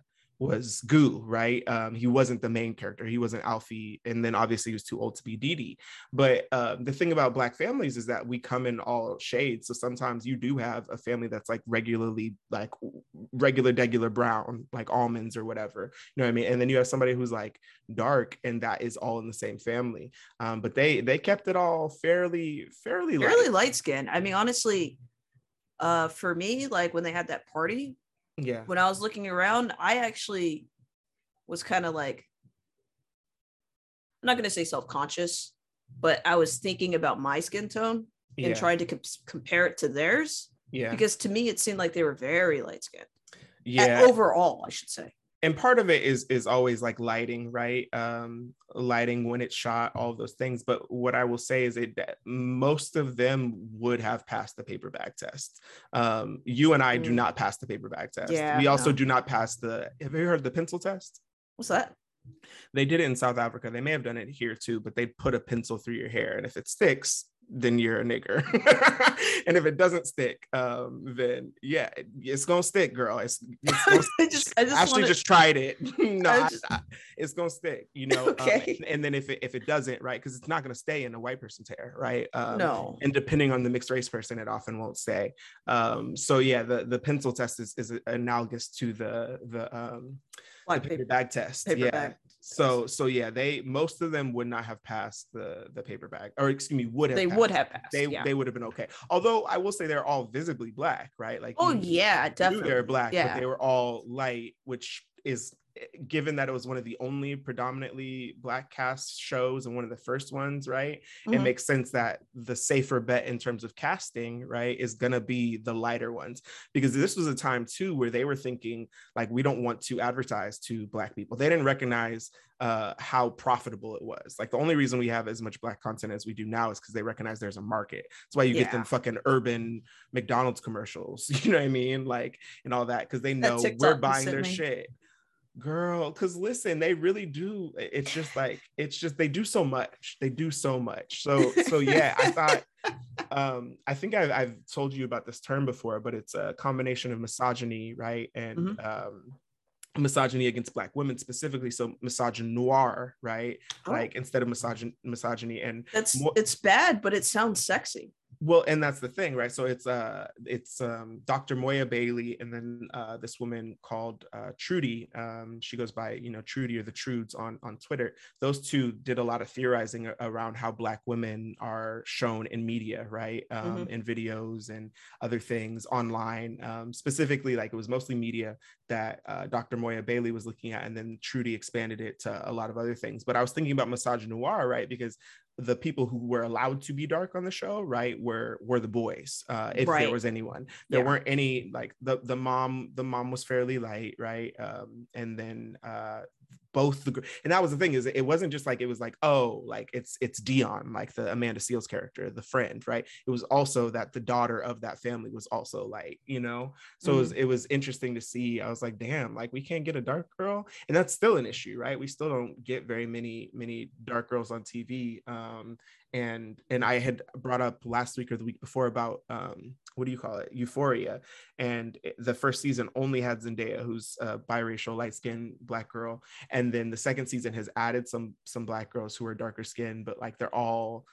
was Goo, right? Um, he wasn't the main character. He wasn't Alfie, and then obviously he was too old to be Dee Dee. But um, the thing about Black families is that we come in all shades. So sometimes you do have a family that's like regularly like regular, regular brown, like almonds or whatever. You know what I mean? And then you have somebody who's like dark, and that is all in the same family. Um, but they they kept it all fairly, fairly, Fairly light. light skin. I mean, honestly, uh, for me, like when they had that party, Yeah. when I was looking around, I actually was kind of like, I'm not gonna say self-conscious, but I was thinking about my skin tone and Yeah. trying to com- compare it to theirs Yeah. because to me it seemed like they were very light skinned. Yeah. Overall, I should say. And part of it is is always like lighting right um lighting when it's shot all those things but what i will say is it that most of them would have passed the paper bag test um you and i do Mm. not pass the paper bag test Yeah, we also no. do not pass the have you heard the pencil test What's that? they did it in south africa they may have done it here too but they put a pencil through your hair and if it sticks then you're a nigger [LAUGHS] and if it doesn't stick um then yeah it- it's gonna stick girl it's, it's gonna [LAUGHS] I just, I just Ashley wanna- just tried it. [LAUGHS] no, I just- I- it's gonna stick, you know. um, Okay. and, and then if it if it doesn't, right, because it's not gonna stay in a white person's hair, right? Um, no. And depending on the mixed race person, it often won't stay. Um, so yeah, the the pencil test is is analogous to the the um Like paper bag test. paper yeah. bag. So so yeah, they most of them would not have passed the the paper bag, or excuse me, would have. They passed. would have passed. They yeah. they would have been okay. Although I will say they're all visibly black, right? Like oh you- yeah, knew definitely. they were black, Yeah. but they were all light, which is given that it was one of the only predominantly black cast shows and one of the first ones, right? It Mhm. makes sense that the safer bet in terms of casting, right, is gonna be the lighter ones because this was a time too where they were thinking like we don't want to advertise to black people. They didn't recognize uh how profitable it was. Like the only reason we have as much black content as we do now is because they recognize there's a market. That's why you get them fucking urban McDonald's commercials, [LAUGHS] you know what I mean? Like and all that because they know we're buying their me. shit. Girl, because listen, they really do. It's just like it's just they do so much. They do so much. So so yeah, I thought [LAUGHS] um I think I've, I've told you about this term before, but it's a combination of misogyny, right? And Mhm. um misogyny against black women specifically so misogynoir right Oh. like instead of misogyn- misogyny and That's Mo- it's bad, but it sounds sexy. Well and that's the thing right? So it's uh it's um dr moya bailey and then uh this woman called uh trudy um she goes by you know trudy or the trudes on on twitter. Those two did a lot of theorizing around how black women are shown in media right? Um in videos and other things online um specifically like it was mostly media that uh, dr moya bailey was looking at and then trudy expanded it to a lot of other things. But i was thinking about misogynoir right? Because the people who were allowed to be dark on the show, right, were were the boys. Uh, if Right. there was anyone, there Yeah. weren't any like the the mom. The mom was fairly light, right, um, and then uh, both the and that was the thing is it wasn't just like it was like oh like it's it's Dion like the Amanda Seales character, the friend, right. It was also that the daughter of that family was also like you know, so it was it was interesting to see. I was like, damn, like we can't get a dark girl, and that's still an issue, right? We still don't get very many many dark girls on TV. Um, and and I had brought up last week or the week before about um, what do you call it, Euphoria, and the first season only had Zendaya, who's a biracial, light skinned black girl, and then the second season has added some some black girls who are darker skinned, but like they're all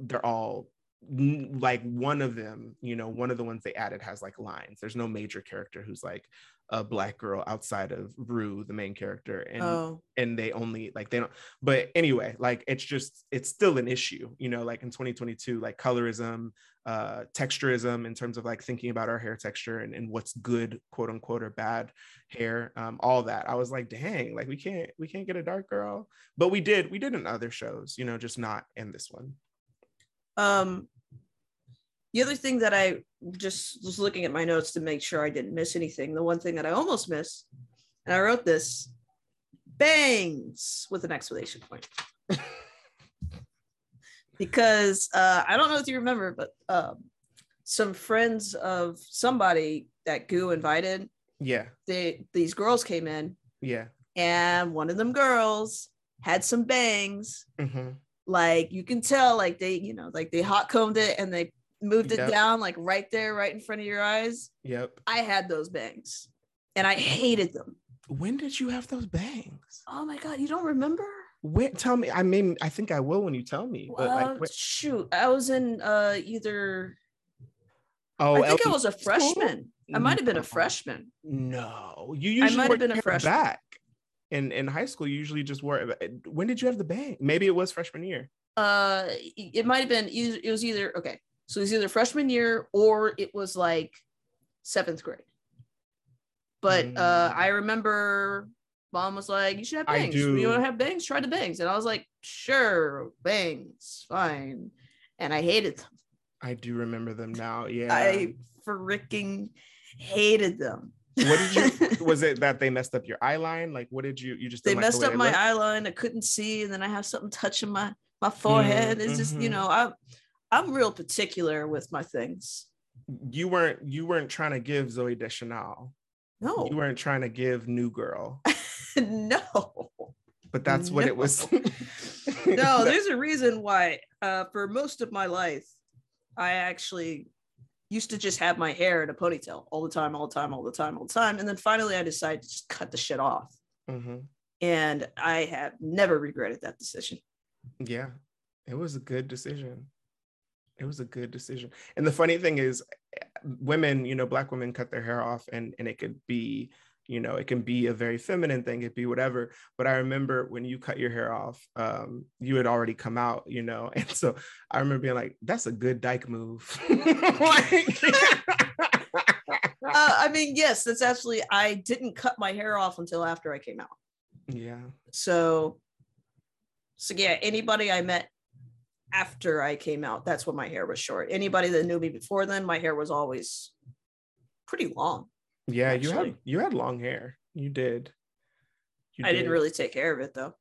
they're all like one of them you know one of the ones they added has like lines. There's no major character who's like a black girl outside of Rue, the main character, and oh, and they only like they don't. But anyway, like it's just it's still an issue, you know. Like in 2022, like colorism, uh, texturism in terms of like thinking about our hair texture and, and what's good, quote unquote, or bad hair, um, all that. I was like, dang, like we can't we can't get a dark girl, but we did we did in other shows, you know, just not in this one. um, the other thing that I just was looking at my notes to make sure I didn't miss anything. The one thing that I almost missed, and I wrote this bangs with an exclamation point. [LAUGHS] because uh, I don't know if you remember, but um, some friends of somebody that Goo invited, Yeah, they these girls came in, yeah. and one of them girls had some bangs. hmm Like you can tell, like they, you know, like they hot combed it and they moved it Yep. down, like right there, right in front of your eyes. Yep. I had those bangs, and I hated them. When did you have those bangs? Oh my god, you don't remember? When, tell me. I mean, I think I will when you tell me. Well, like, when- shoot, I was in uh either. oh, I think I was a freshman. I might have been a freshman. No, you usually might have been a freshman. back. In in high school, you usually just wore. When did you have the bang? Maybe it was freshman year. Uh, it might have been. It was either okay. So it was either freshman year or it was like seventh grade. But uh, Mm. I remember mom was like, "You should have bangs. You want to have bangs? Try the bangs." And I was like, "Sure, bangs, fine." And I hated them. I do remember them now. Yeah. I freaking hated them. what did you? [LAUGHS] was it that they messed up your eye line? Like, what did you? You just they like messed way up my eye line. I couldn't see, and then I have something touching my my forehead. it's just you mhm. know I I'm real particular with my things. You weren't. You weren't trying to give Zooey Deschanel. No, You weren't trying to give New Girl. [LAUGHS] no, But that's what it was. [LAUGHS] no. [LAUGHS] There's a reason why. Uh, for most of my life, I actually used to just have my hair in a ponytail all the time, all the time, all the time, all the time, and then finally I decided to just cut the shit off, Mhm. and I have never regretted that decision. Yeah, it was a good decision. It was a good decision. And the funny thing is, women, you know, black women cut their hair off, and and it could be, you know, it can be a very feminine thing, it be whatever. But I remember when you cut your hair off, um, you had already come out, you know, [LAUGHS] and so I remember being like, "That's a good dyke move." [LAUGHS] Like- uh, [LAUGHS] I mean, yes, that's actually I didn't cut my hair off until after I came out. yeah, So, so yeah, anybody I met after I came out, that's when my hair was short. Anybody that knew me before then, my hair was always pretty long. yeah, you had you had long hair. You did. You I didn't really take care of it though.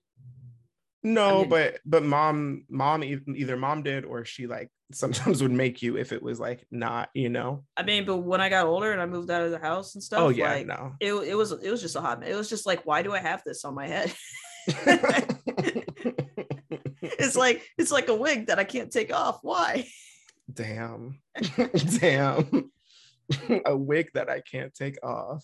No, mean- but but mom mom either mom did or she like [LAUGHS] sometimes would make you if it was like not, you know. I mean, but when I got older and I moved out of the house and stuff, oh yeah, like, no. it, it was it was just a hot. It was just like, why do I have this on my head? [LAUGHS] [LAUGHS] it's like it's like a wig that I can't take off. Why? Damn. [LAUGHS] Damn. [LAUGHS] a wig that I can't take off.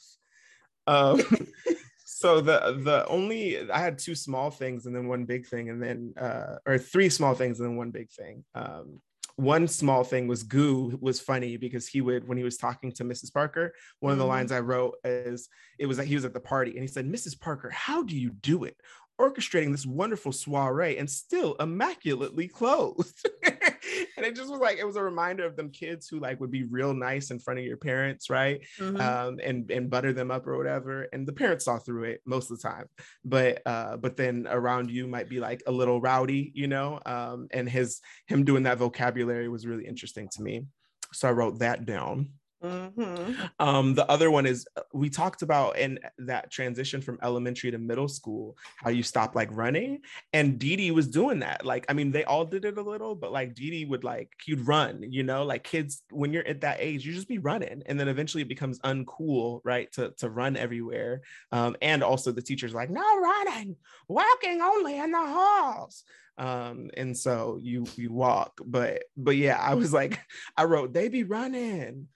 Um, [LAUGHS] so the the only I had two small things and then one big thing, and then uh, or three small things and then one big thing. Um, one small thing was Goo was funny because he would when he was talking to Mrs. Parker, one of the Mhm. lines I wrote is it was that he was at the party and he said, "Mrs. Parker, how do you do it? Orchestrating this wonderful soiree and still immaculately clothed." [LAUGHS] and it just was like it was a reminder of them kids who like would be real nice in front of your parents, right? Mhm. um, and and butter them up or whatever. And the parents saw through it most of the time, but uh, but then around you might be like a little rowdy, you know. Um, and his him doing that vocabulary was really interesting to me, so I wrote that down. Mhm. Um, the other one is uh, we talked about in that transition from elementary to middle school, how you stop like running. And Dee Dee was doing that. Like, I mean, they all did it a little, but like Dee Dee would like, you'd run, you know, like kids, when you're at that age, you just be running. And then eventually it becomes uncool, right? To, to run everywhere. Um, and also the teacher's like, no running, walking only in the halls. Um, and so you you walk, but but yeah, I was like, [LAUGHS] I wrote, they be running.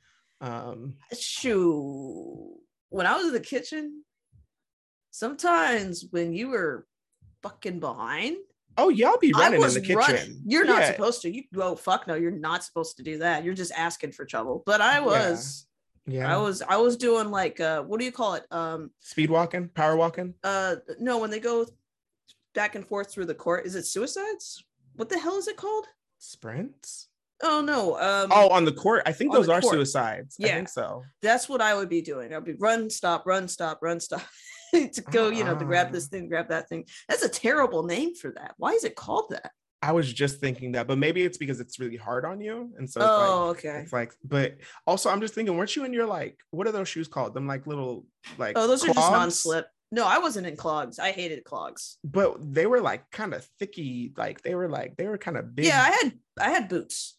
Um, Shoo. When I was in the kitchen, sometimes when you were fucking behind, Oh, y'all be running in the kitchen. running. You're not Yeah. supposed to. You oh fuck no, you're not supposed to do that. You're just asking for trouble. But I was, Yeah. I was, I was doing like uh what do you call it? Um Speed walking, power walking. uh no, when they go back and forth through the court, is it suicides? What the hell is it called? Sprints. Oh no. Um Oh, on the court. I think those are court. suicides. I Yeah. think so. that's what I would be doing. I'd be run, stop, run, stop, run, stop [LAUGHS] to go, you know, to grab Ah. this thing, grab that thing. That's a terrible name for that. Why is it called that? I was just thinking that, but maybe it's because it's really hard on you. And so it's oh, like okay. it's like, but also I'm just thinking, weren't you in your like what are those shoes called? Them like little like Oh, those are just non-slip. No, I wasn't in clogs. I hated clogs. But they were like kind of thicky, like they were like they were kind of big. Yeah, I had I had boots.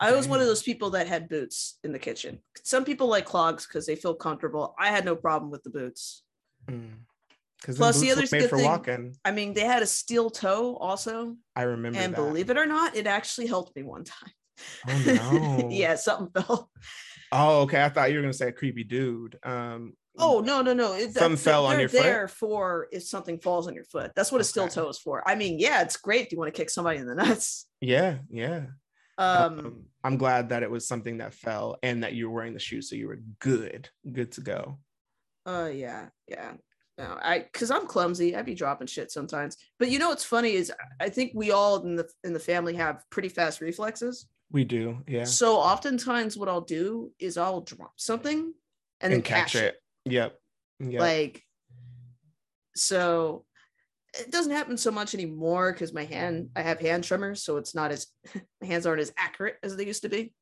I was one of those people that had boots in the kitchen. Some people like clogs because they feel comfortable. I had no problem with the boots. Because Plus, the other good for thing- walking. I mean, they had a steel toe also, I remember and that. believe it or not, it actually helped me one time. Oh, no. [LAUGHS] yeah, something fell. Oh, okay. I thought you were gonna say a creepy dude. Um, Oh no, no, no! It, Something that's- fell on your foot? there for if something falls on your foot. That's what a steel toe is for. I mean, yeah, it's great if you want to kick somebody in the nuts. yeah, yeah. Um, Um, I'm glad that it was something that fell and that you were wearing the shoes, so you were good, good to go. Uh yeah, yeah. No, I because I'm clumsy. I'd be dropping shit sometimes. But you know what's funny is I think we all in the in the family have pretty fast reflexes. We do, yeah, So oftentimes what I'll do is I'll drop something and then catch, it. Yep, yep. Like so it doesn't happen so much anymore because my hand I have hand tremors, so it's not as [LAUGHS] my hands aren't as accurate as they used to be.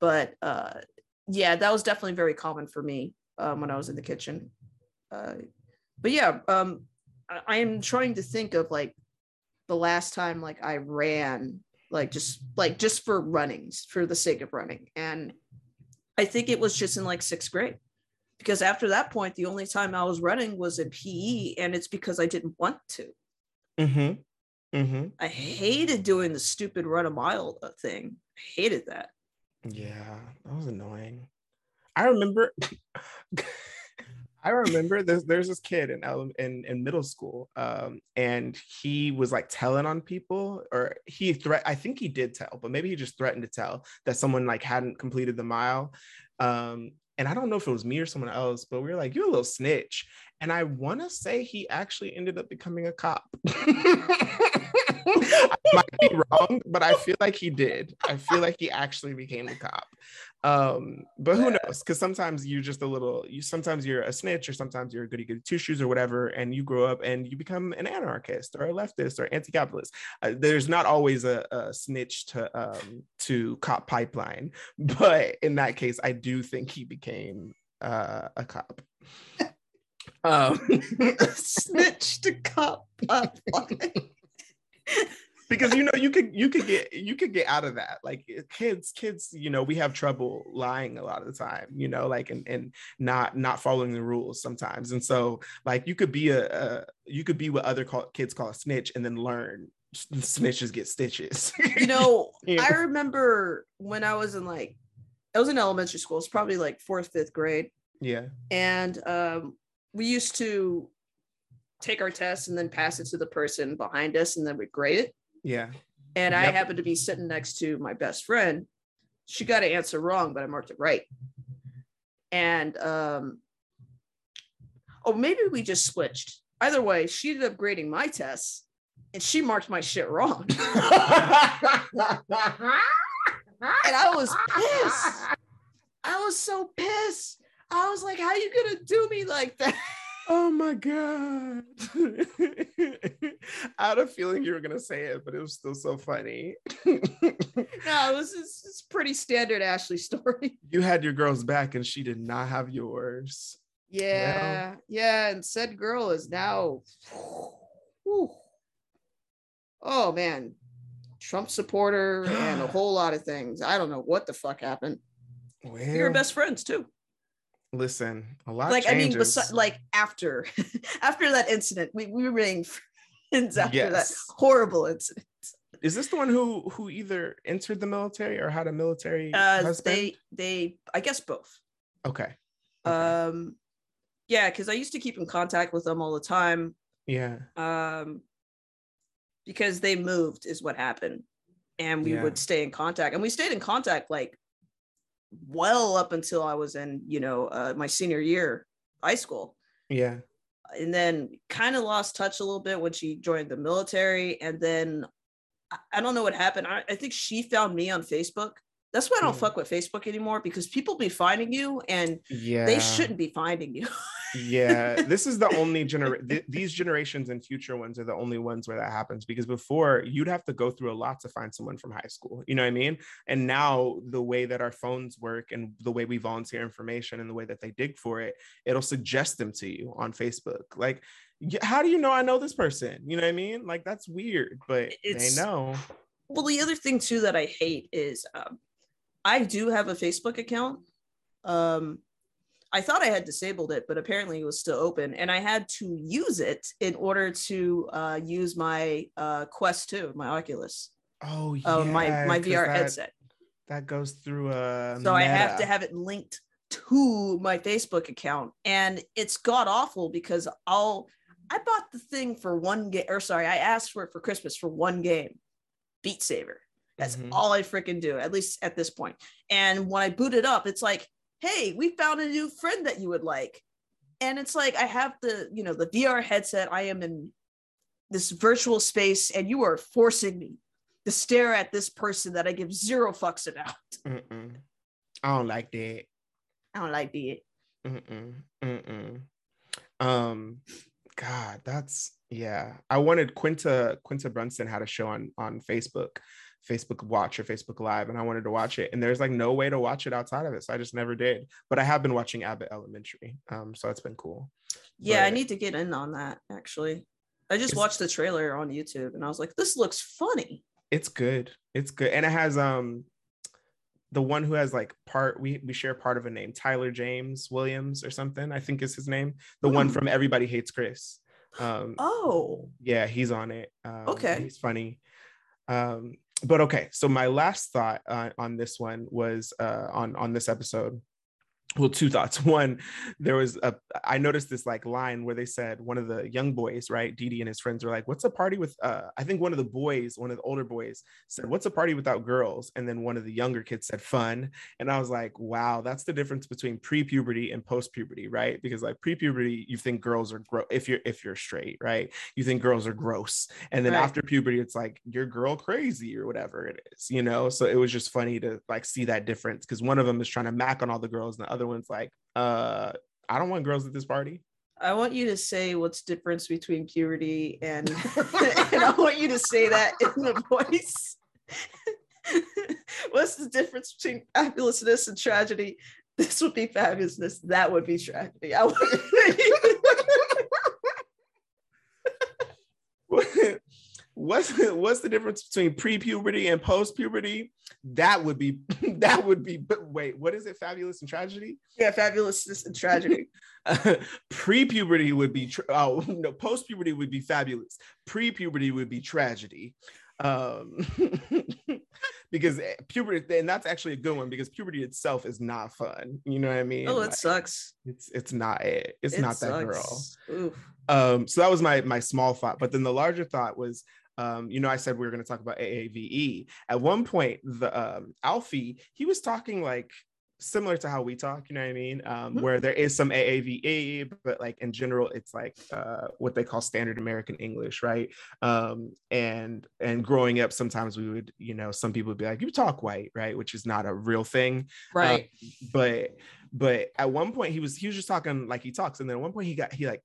But uh yeah, that was definitely very common for me um, when I was in the kitchen. Uh, but yeah, um, I, I am trying to think of like the last time like I ran, like just like just for runnings for the sake of running, and I think it was just in like sixth grade because after that point, the only time I was running was in PE, and it's because I didn't want to. mm-hmm, mm-hmm. I hated doing the stupid run a mile thing. I hated that. Yeah, that was annoying. I remember. [LAUGHS] I remember there's there's this kid in in in middle school, um, and he was like telling on people, or he threat. I think he did tell, but maybe he just threatened to tell that someone like hadn't completed the mile. Um, and I don't know if it was me or someone else, but we were like, "You're a little snitch." And I want to say he actually ended up becoming a cop. [LAUGHS] I might be [LAUGHS] wrong, but I feel like he did. I feel like he actually became a cop. Um, but who knows? Because sometimes you're just a little. You sometimes you're a snitch, or sometimes you're a goody goody two shoes, or whatever, and you grow up and you become an anarchist or a leftist or anti-capitalist. Uh, there's not always a, a snitch to um, to cop pipeline, [LAUGHS] but in that case, I do think he became uh, a cop. [LAUGHS] Um, Snitch to cop. up. Because you know you could you could get you could get out of that like eh, kids kids you know we have trouble lying a lot of the time you know like and, and not not following the rules sometimes and so like you could be a, a you could be what other call, kids call a snitch and then learn snitches get stitches you know, [LAUGHS] Yeah. I remember when I was in like, I was in elementary school. It's probably like fourth, fifth grade. Yeah. And um, we used to take our tests and then pass it to the person behind us and then we grade it. Yeah. And I happened to be sitting next to my best friend. She got an answer wrong, but I marked it right. And um, oh, maybe we just switched. Either way, she ended up grading my tests and she marked my shit wrong. [LAUGHS] and I was pissed. I was so pissed. I was like, how you gonna do me like that? Oh my god. [LAUGHS] I had a feeling you were gonna say it, but it was still so funny. [LAUGHS] No, it was it's, pretty standard Ashley story. [LAUGHS] you had your girl's back and she did not have yours. Yeah, yeah, and said girl is now. whew. oh man, Trump supporter and a [GASPS] whole lot of things. I don't know what the fuck happened. Well, You're best friends too. Listen, a lot Like I mean, changes. like after [LAUGHS] after that incident, we, we remained [LAUGHS] friends after that horrible incident. Is this the one who who either entered the military or had a military Uh, husband? they they I guess both. Okay. Okay. Um, yeah, because I used to keep in contact with them all the time. yeah. um because they moved is what happened and we Yeah. would stay in contact and we stayed in contact like well up until i was in you know uh, my senior year high school. Yeah. and then kind of lost touch a little bit when she joined the military. And then i, I don't know what happened. I, I think she found me on facebook that's why i don't Mm. fuck with facebook anymore because people be finding you and Yeah. they shouldn't be finding you. Yeah [LAUGHS] this is the only generation th- these generations and future ones are the only ones where that happens because before you'd have to go through a lot to find someone from high school you know what i mean? And now the way that our phones work and the way we volunteer information and the way that they dig for it it'll suggest them to you on facebook. Like how do you know i know this person? You know what i mean? Like that's weird but It's- they know. Well the other thing too that i hate is um, i do have a facebook account. Um, i thought i had disabled it but apparently it was still open and i had to use it in order to uh, use my uh, quest 2 my oculus. Oh yeah uh, my my vr that- headset. that goes through a so i have to have it linked to my facebook account and it's god awful because i'll i bought the thing for one game or sorry i asked for it for christmas for one game beat saber that's Mhm. all i freaking do at least at this point. and when i boot it up it's like hey we found a new friend that you would like and it's like i have the you know the vr headset i am in this virtual space and you are forcing me to stare at this person that i give zero fucks about Mm-mm. i don't like that i don't like it Mm-mm, mm-mm. Um, God, that's yeah. I wanted Quinta Quinta Brunson had a show on on Facebook, Facebook Watch or Facebook Live, and I wanted to watch it. And there's like no way to watch it outside of it, so I just never did. But I have been watching Abbott Elementary, um, so that's been cool. yeah i need to get in on that actually i just watched the trailer on youtube and i was like this looks funny It's good. It's good, and it has um the one who has like part we we share part of a name tyler james williams or something i think is his name the one Hmm. from everybody hates chris um oh yeah he's on it um, Okay. he's funny um but okay so my last thought uh, on this one was uh on on this episode well two thoughts. [LAUGHS] One there was a i noticed this like line where they said one of the young boys right Dee Dee and his friends were like what's a party with uh i think one of the boys one of the older boys said what's a party without girls? And then one of the younger kids said fun. And i was like wow that's the difference between pre-puberty and post-puberty right? Because like pre-puberty you think girls are gross if you're if you're straight right you think girls are gross. And then Right. after puberty it's like you're girl crazy or whatever it is you know? So it was just funny to like see that difference because one of them is trying to mac on all the girls and the other one's like uh i don't want girls at this party I want you to say what's the difference between puberty and [LAUGHS] and I want you to say that in the voice. [LAUGHS] what's the difference between fabulousness and tragedy? This would be fabulousness. That would be tragedy. I want [LAUGHS] what's [LAUGHS] what's the difference between pre-puberty and post-puberty? That would be [LAUGHS] that would be but wait what is it? Fabulous and tragedy? Yeah, fabulousness and tragedy. [LAUGHS] pre-puberty would be tr- oh no post-puberty would be fabulous. Pre-puberty would be tragedy. Um because eh, puberty and that's actually a good one because puberty itself is not fun. You know what i mean? Oh, it Like, sucks. it's it's not it. It's It not that girl. Oof. um so that was my my small thought but then the larger thought was um you know i said we were going to talk about aave at one point the um alfie he was talking like similar to how we talk you know what i mean? Um Mhm. where there is some aave but like in general it's like uh what they call standard american english right? Um and and growing up sometimes we would you know some people would be like you talk white right? Which is not a real thing. Right. but but at one point he was he was just talking like he talks and then at one point he got he like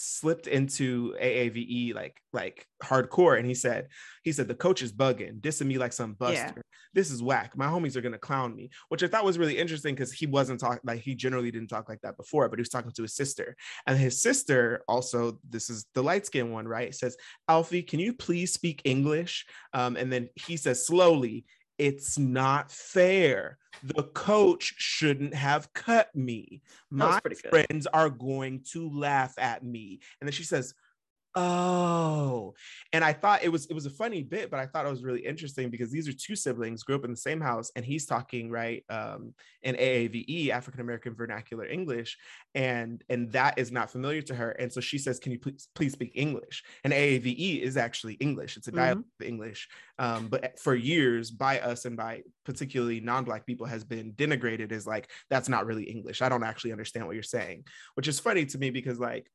slipped into AAVE like like hardcore and he said he said the coach is bugging. Dissing me like some buster. Yeah. this is whack. My homies are gonna clown me which I thought was really interesting because he wasn't talking like he generally didn't talk like that before but he was talking to his sister. And his sister also this is the light skin one right says Alfie can you please speak English? Um, and then he says slowly it's not fair. The coach shouldn't have cut me. My friends are going to laugh at me. And then she says, Oh, and I thought it was it was a funny bit, but I thought it was really interesting because these are two siblings grew up in the same house, and he's talking right um, in AAVE, African American Vernacular English, and and that is not familiar to her, and so she says, "Can you please please speak English?" And AAVE is actually English; it's a dialect of English, um, but for years by us and by particularly non-black people has been denigrated as like that's not really English. I don't actually understand what you're saying, which is funny to me because like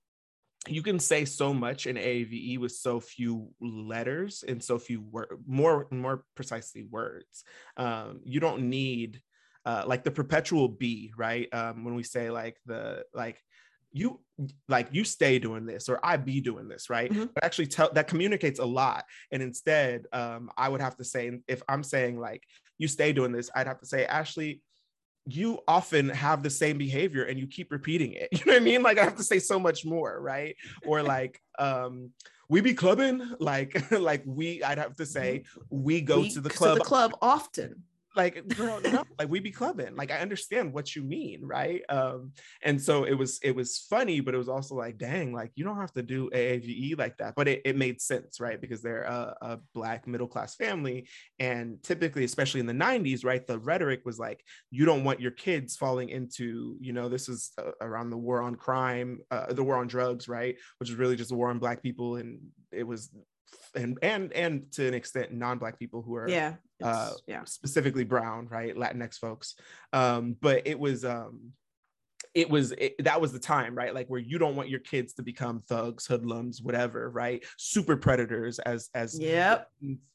you can say so much in AAVE with so few letters and so few word more more precisely words. Um, you don't need uh, like the perpetual B, right? Um, when we say like the like you like you stay doing this or I be doing this, right? Mhm. But actually tell that communicates a lot. And instead, um, I would have to say if I'm saying like you stay doing this, I'd have to say, Ashley, you often have the same behavior and you keep repeating it. [LAUGHS] You know what I mean? Like I have to say so much more, right? Or [LAUGHS] like um we be clubbing, like [LAUGHS] like we I'd have to say we go We- to the club The club often. Like girl no like we be clubbing like i understand what you mean right? Um and so it was it was funny but it was also like dang like you don't have to do aave like that. But it, it made sense right? Because they're a, a black middle class family and typically especially in the 90s right the rhetoric was like you don't want your kids falling into you know this is uh, around the war on crime uh, the war on drugs right? Which is really just a war on black people and it was and and and to an extent non-black people who are Yeah. uh, yeah. specifically brown right latinx folks um but it was um it was it, that was the time right? Like where you don't want your kids to become thugs hoodlums whatever right? Super predators as as Yep.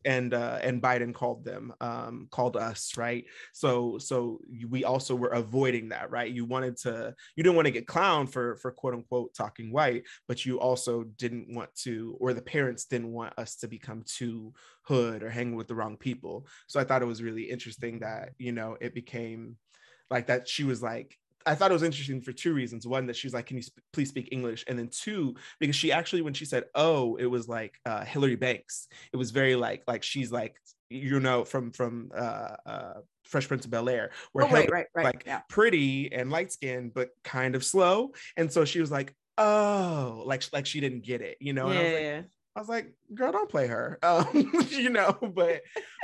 and uh and biden called them um called us right? So so we also were avoiding that right? You wanted to you didn't want to get clowned for for quote unquote talking white but you also didn't want to or the parents didn't want us to become too hood or hanging with the wrong people. So i thought it was really interesting that you know it became like that she was like I thought it was interesting for two reasons. One, that she's like, "Can you sp- please speak English?" And then two, because she actually, when she said "oh," it was like uh, Hillary Banks. It was very like like she's like you know from from uh, uh, Fresh Prince of Bel Air, where Oh, right, Hillary right, right. like yeah. pretty and light skinned, but kind of slow. And so she was like, "Oh," like like she didn't get it, you know. And I was like, yeah. I was like, girl, don't play her. [LAUGHS] Um, you know, but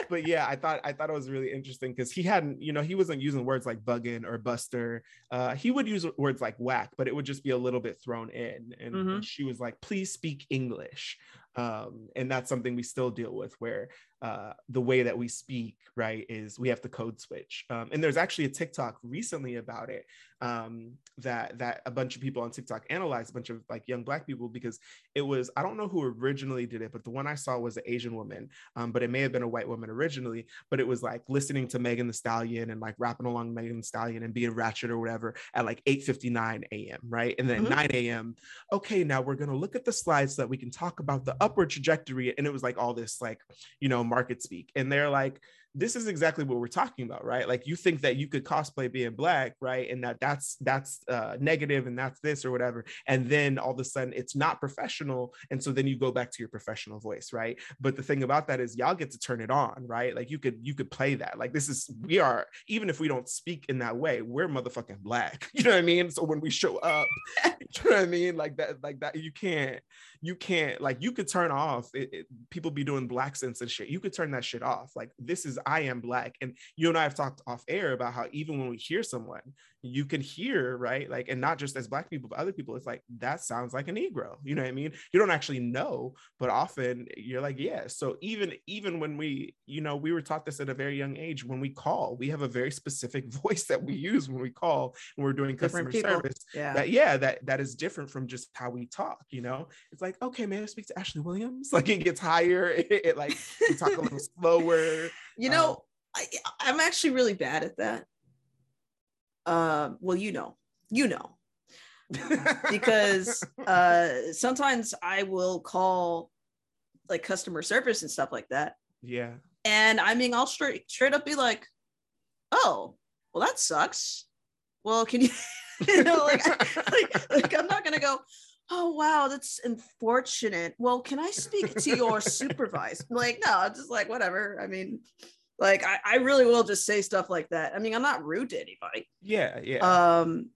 but yeah, I thought I thought it was really interesting because he hadn't, you know, he wasn't using words like bugging or buster. Uh, he would use words like whack, but it would just be a little bit thrown in. And, and Mhm. she was like, please speak English. Um, and that's something we still deal with where uh, the way that we speak, right, is we have to code switch. Um, and there's actually a TikTok recently about it um, that that a bunch of people on TikTok analyzed, a bunch of like young black people, because it was I don't know who originally did it, but the one I saw was an Asian woman, um, but it may have been a white woman originally. But it was like listening to Megan Thee Stallion and like rapping along Megan Thee Stallion and being ratchet or whatever at like 8:59 a.m. Right, and then Mhm. 9 a.m. Okay, now we're gonna look at the slides so that we can talk about the upward trajectory, and it was like all this like you know market speak, and they're like this is exactly what we're talking about right? Like you think that you could cosplay being black right? And that that's that's uh, negative and that's this or whatever. And then all of a sudden it's not professional and so then you go back to your professional voice right? But the thing about that is y'all get to turn it on right? Like you could you could play that. Like this is we are even if we don't speak in that way we're motherfucking black. [LAUGHS] You know what i mean? So when we show up [LAUGHS] you know what i mean? Like that like that you can't you can't like you could turn off it, it- people be doing black sense and shit you could turn that shit off like this is I am black. And you and I have talked off air about how even when we hear someone, you can hear, right? Like, and not just as black people, but other people, it's like that sounds like a Negro. You know what I mean? You don't actually know, but often you're like, yeah. So even even when we, you know, we were taught this at a very young age. When we call, we have a very specific [LAUGHS] voice that we use when we call when we're doing customer service. Yeah. That yeah, that that is different from just how we talk. You know, it's like, okay, may I speak to Ashley Williams? [LAUGHS] Like it gets higher. [LAUGHS] It, it like we talk a little slower. You know, um, I, I'm actually really bad at that uh, well, you know, you know, [LAUGHS] because uh, sometimes I will call like customer service and stuff like that. Yeah. And I mean, I'll straight straight up be like, "Oh, well, that sucks." Well, can you, [LAUGHS] you know, like, like, like I'm not gonna go. Oh wow, that's unfortunate. Well, can I speak to your supervisor? Like, no, I'm just like whatever. I mean, like I, I really will just say stuff like that. I mean, I'm not rude to anybody. Yeah, yeah. Um,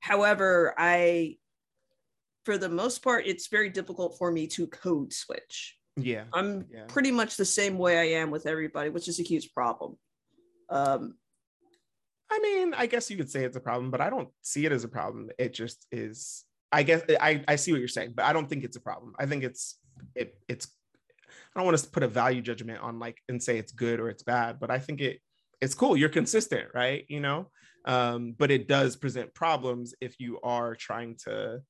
however, I for the most part, it's very difficult for me to code switch. Yeah. I'm yeah. pretty much the same way I am with everybody, which is a huge problem. Um I mean, I guess you could say it's a problem, but I don't see it as a problem. It just is I guess I, I see what you're saying, but I don't think it's a problem. I think it's it it's I don't want to put a value judgment on like and say it's good or it's bad, but I think it it's cool. You're consistent, right? You know, um, but it does present problems if you are trying to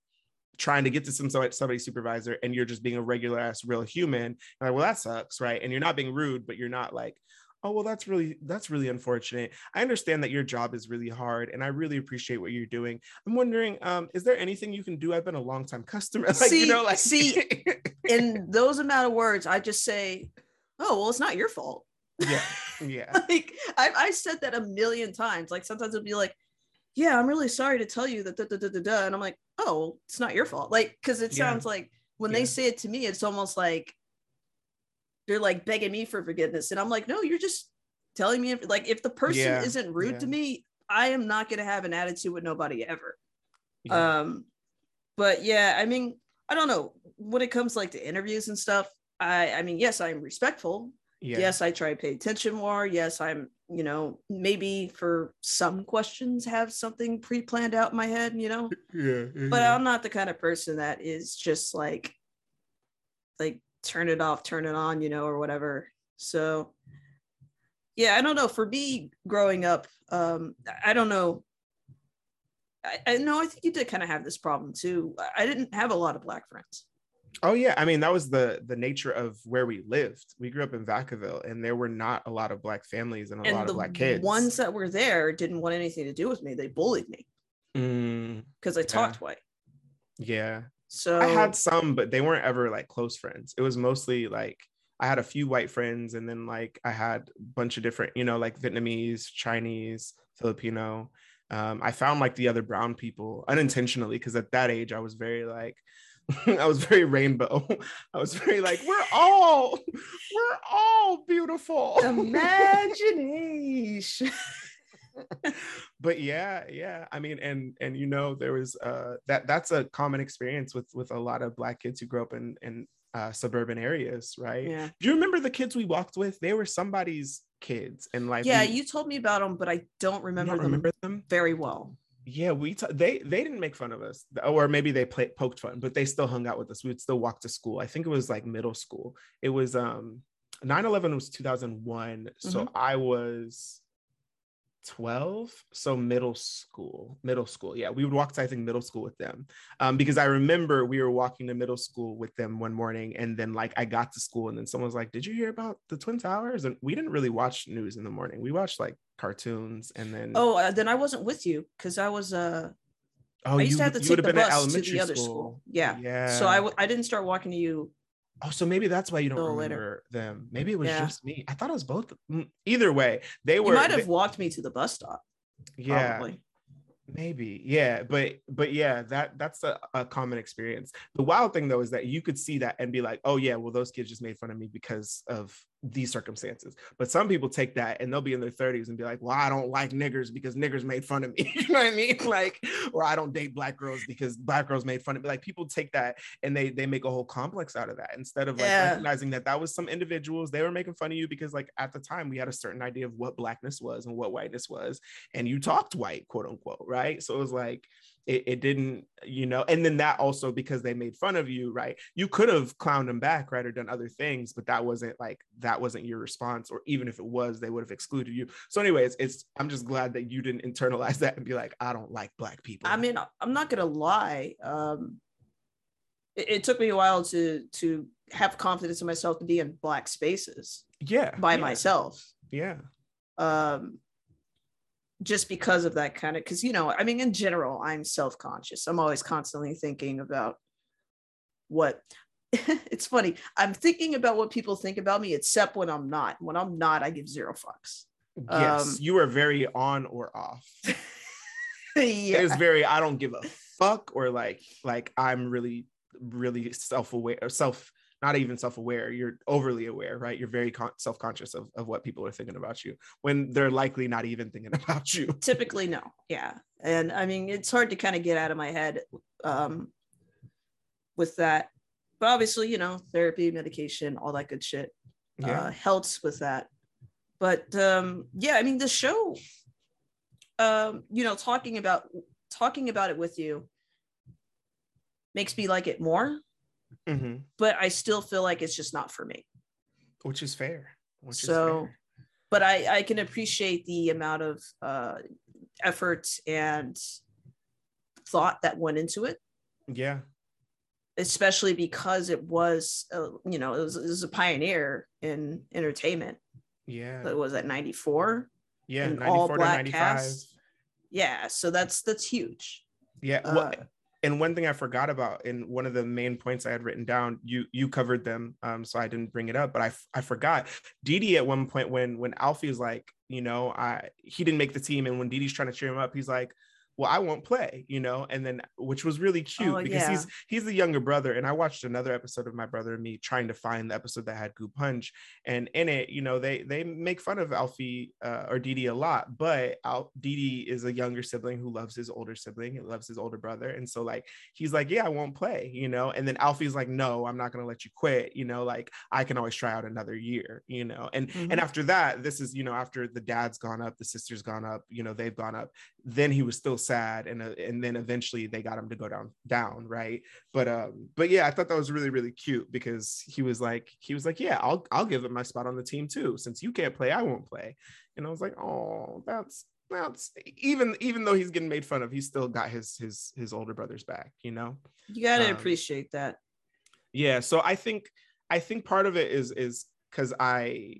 trying to get to some somebody supervisor and you're just being a regular ass real human. Like, well, that sucks, right? And you're not being rude, but you're not like, oh well that's really that's really unfortunate i understand that your job is really hard and i really appreciate what you're doing i'm wondering um is there anything you can do i've been a long time customer [LAUGHS] like see, you know like see in [LAUGHS] those amount of words i just say oh well it's not your fault yeah [LAUGHS] yeah like I, I said that a million times like sometimes it'll be like yeah i'm really sorry to tell you that da, da, da, da, da. and i'm like oh it's not your fault like because it sounds yeah. like when yeah. they say it to me it's almost like they're like begging me for forgiveness. And i'm like no you're just telling me if, like if the person yeah, isn't rude yeah. to me i am not going to have an attitude with nobody ever. Yeah. um but yeah i mean i don't know. When it comes like to interviews and stuff i i mean yes i'm respectful. Yes i try to pay attention more. Yes i'm you know maybe for some questions have something pre-planned out in my head you know? Yeah, but i'm not the kind of person that is just like like turn it off, turn it on, you know, or whatever. So yeah, I don't know. For me growing up, um, I don't know. I, I know I think you did kind of have this problem too. I didn't have a lot of black friends. Oh yeah, I mean that was the the nature of where we lived. We grew up in Vacaville, and there were not a lot of black families and a and lot of black kids. Ones that were there didn't want anything to do with me. They bullied me because mm, I talked yeah. white. Yeah, so I had some, but they weren't ever like close friends. It was mostly like I had a few white friends, and then like I had a bunch of different, you know, like Vietnamese, Chinese, Filipino. Um, I found like the other brown people unintentionally because at that age I was very like [LAUGHS] I was very rainbow. [LAUGHS] I was very like, we're all, [LAUGHS] we're all beautiful. Imagination. But yeah yeah i mean and and you know there was uh that that's a common experience with with a lot of black kids who grow up in in uh, suburban areas right? Yeah. Do you remember the kids we walked with? They were somebody's kids and like yeah we, you told me about them but i don't remember, don't them, remember them very well. Yeah we t- they they didn't make fun of us or maybe they played poked fun but they still hung out with us. We would still walk to school. I think it was like middle school. It was um 9-11 was 2001 mm-hmm. so i was 12 so middle school middle school yeah we would walk to i think middle school with them um, because i remember we were walking to middle school with them one morning and then like i got to school and then someone was like did you hear about the twin towers and we didn't really watch news in the morning we watched like cartoons and then oh uh, then i wasn't with you because i was uh Oh, I used you, to have to take the bus to the other school. school. Yeah. Yeah. So I w- I didn't start walking to you Oh, so maybe that's why you don't remember later. them. Maybe it was yeah. just me. I thought it was both. Mm, either way, they were. You might have they, walked me to the bus stop. Yeah. Probably. Maybe, yeah, but but yeah, that that's a, a common experience. The wild thing though is that you could see that and be like, oh yeah, well those kids just made fun of me because of these circumstances. But some people take that and they'll be in their 30s and be like, well, I don't like niggers because niggers made fun of me. [LAUGHS] you know what I mean? Like, or I don't date black girls because black girls made fun of me. Like people take that and they they make a whole complex out of that instead of like yeah. recognizing that that was some individuals, they were making fun of you because like at the time we had a certain idea of what blackness was and what whiteness was. And you talked white, quote unquote, right? So it was like it, it, didn't you know and then that also because they made fun of you right? You could have clowned them back right or done other things but that wasn't like that wasn't your response or even if it was they would have excluded you. So anyways it's i'm just glad that you didn't internalize [LAUGHS] that and be like i don't like black people. I mean i'm not gonna lie um it, it took me a while to to have confidence in myself to be in black spaces yeah by yeah. myself. Yeah. Um just because of that kind of because you know i mean in general i'm self-conscious. I'm always constantly thinking about what [LAUGHS] it's funny i'm thinking about what people think about me except when i'm not. When i'm not i give zero fucks. Yes um, you are very on or off. [LAUGHS] Yeah. it's very i don't give a fuck or like like i'm really really self-aware or self not even self-aware you're overly aware right? You're very con- self-conscious of, of what people are thinking about you when they're likely not even thinking [LAUGHS] about you. Typically no. Yeah. And i mean it's hard to kind of get out of my head um, with that. But obviously you know therapy medication all that good shit yeah. uh, helps with that. But um, yeah i mean the show um, you know talking about talking about it with you makes me like it more mm-hmm. but I still feel like it's just not for me. Which is fair. Which so, fair. but I I can appreciate the amount of uh, effort and thought that went into it. Yeah. Especially because it was, uh, you know, it was, it was a pioneer in entertainment. Yeah. It was at 94. Yeah. all black cast. Yeah. So that's, that's huge. Yeah. Well, uh, and one thing I forgot about in one of the main points I had written down, you you covered them, um, so I didn't bring it up, but I I forgot. Dee Dee at one point when when Alfie's like, you know, I he didn't make the team, and when Dee Dee's trying to cheer him up, he's like, well i won't play you know and then which was really cute oh, because yeah. he's he's the younger brother and i watched another episode of my brother and me trying to find the episode that had goo punch and in it you know they they make fun of alfie uh, or Dee Dee a lot but Al- Dee Dee is a younger sibling who loves his older sibling and loves his older brother and so like he's like yeah i won't play you know and then alfie's like no i'm not going to let you quit you know like i can always try out another year you know and mm-hmm. and after that this is you know after the dad's gone up the sister's gone up you know they've gone up then he was still sad and uh, and then eventually they got him to go down down right? But um but yeah i thought that was really really cute because he was like he was like yeah i'll i'll give it my spot on the team too. Since you can't play i won't play. And i was like oh that's that's even even though he's getting made fun of he's still got his his his older brother's back you know? You got to um, appreciate that. Yeah so i think i think part of it is is because i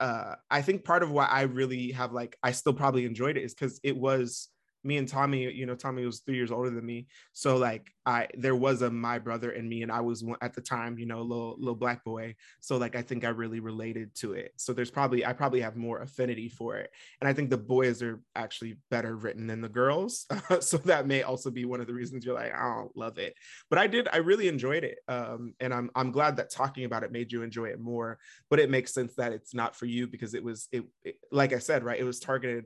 uh, I think part of why I really have like I still probably enjoyed it is because it was me and Tommy, you know, Tommy was three years older than me. So like I there was a my brother and me, and I was at the time, you know, a little little black boy. So like I think I really related to it. So there's probably I probably have more affinity for it. And I think the boys are actually better written than the girls. [LAUGHS] so that may also be one of the reasons you're like, I don't love it. But I did, I really enjoyed it. Um, and I'm I'm glad that talking about it made you enjoy it more. But it makes sense that it's not for you because it was it, it like I said, right? It was targeted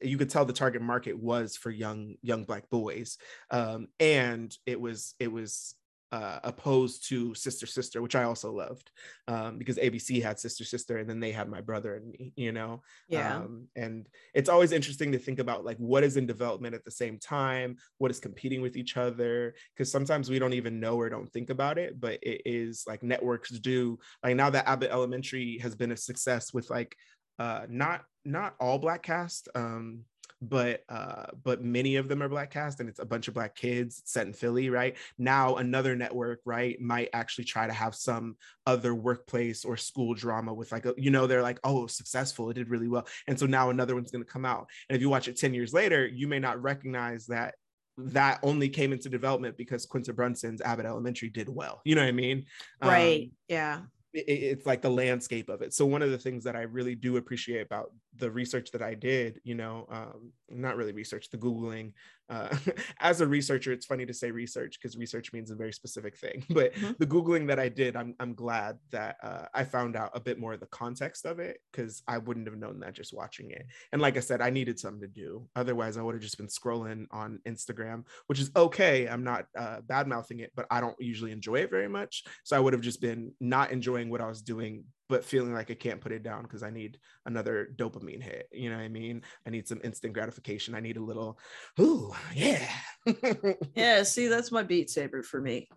you could tell the target market was for young young black boys um, and it was it was uh, opposed to sister sister which i also loved um, because abc had sister sister and then they had my brother and me you know? Yeah. Um, and it's always interesting to think about like what is in development at the same time what is competing with each other because sometimes we don't even know or don't think about it but it is like networks do like now that abbott elementary has been a success with like uh, not not all black cast, um, but uh, but many of them are black cast, and it's a bunch of black kids set in Philly. Right now, another network right might actually try to have some other workplace or school drama with like a, you know they're like oh successful, it did really well, and so now another one's going to come out. And if you watch it ten years later, you may not recognize that that only came into development because Quinta Brunson's Abbott Elementary did well. You know what I mean? Right. Um, yeah it's like the landscape of it. So one of the things that I really do appreciate about the research that I did, you know, um, not really research, the Googling. Uh, [LAUGHS] as a researcher, it's funny to say research because research means a very specific thing. [LAUGHS] But mm-hmm. the Googling that I did, I'm, I'm glad that uh, I found out a bit more of the context of it because I wouldn't have known that just watching it. And like I said, I needed something to do. Otherwise, I would have just been scrolling on Instagram, which is okay. I'm not uh, bad mouthing it, but I don't usually enjoy it very much. So I would have just been not enjoying what I was doing but feeling like I can't put it down because I need another dopamine hit. You know what I mean? I need some instant gratification. I need a little, ooh, yeah. [LAUGHS] yeah, see, that's my beat saber for me.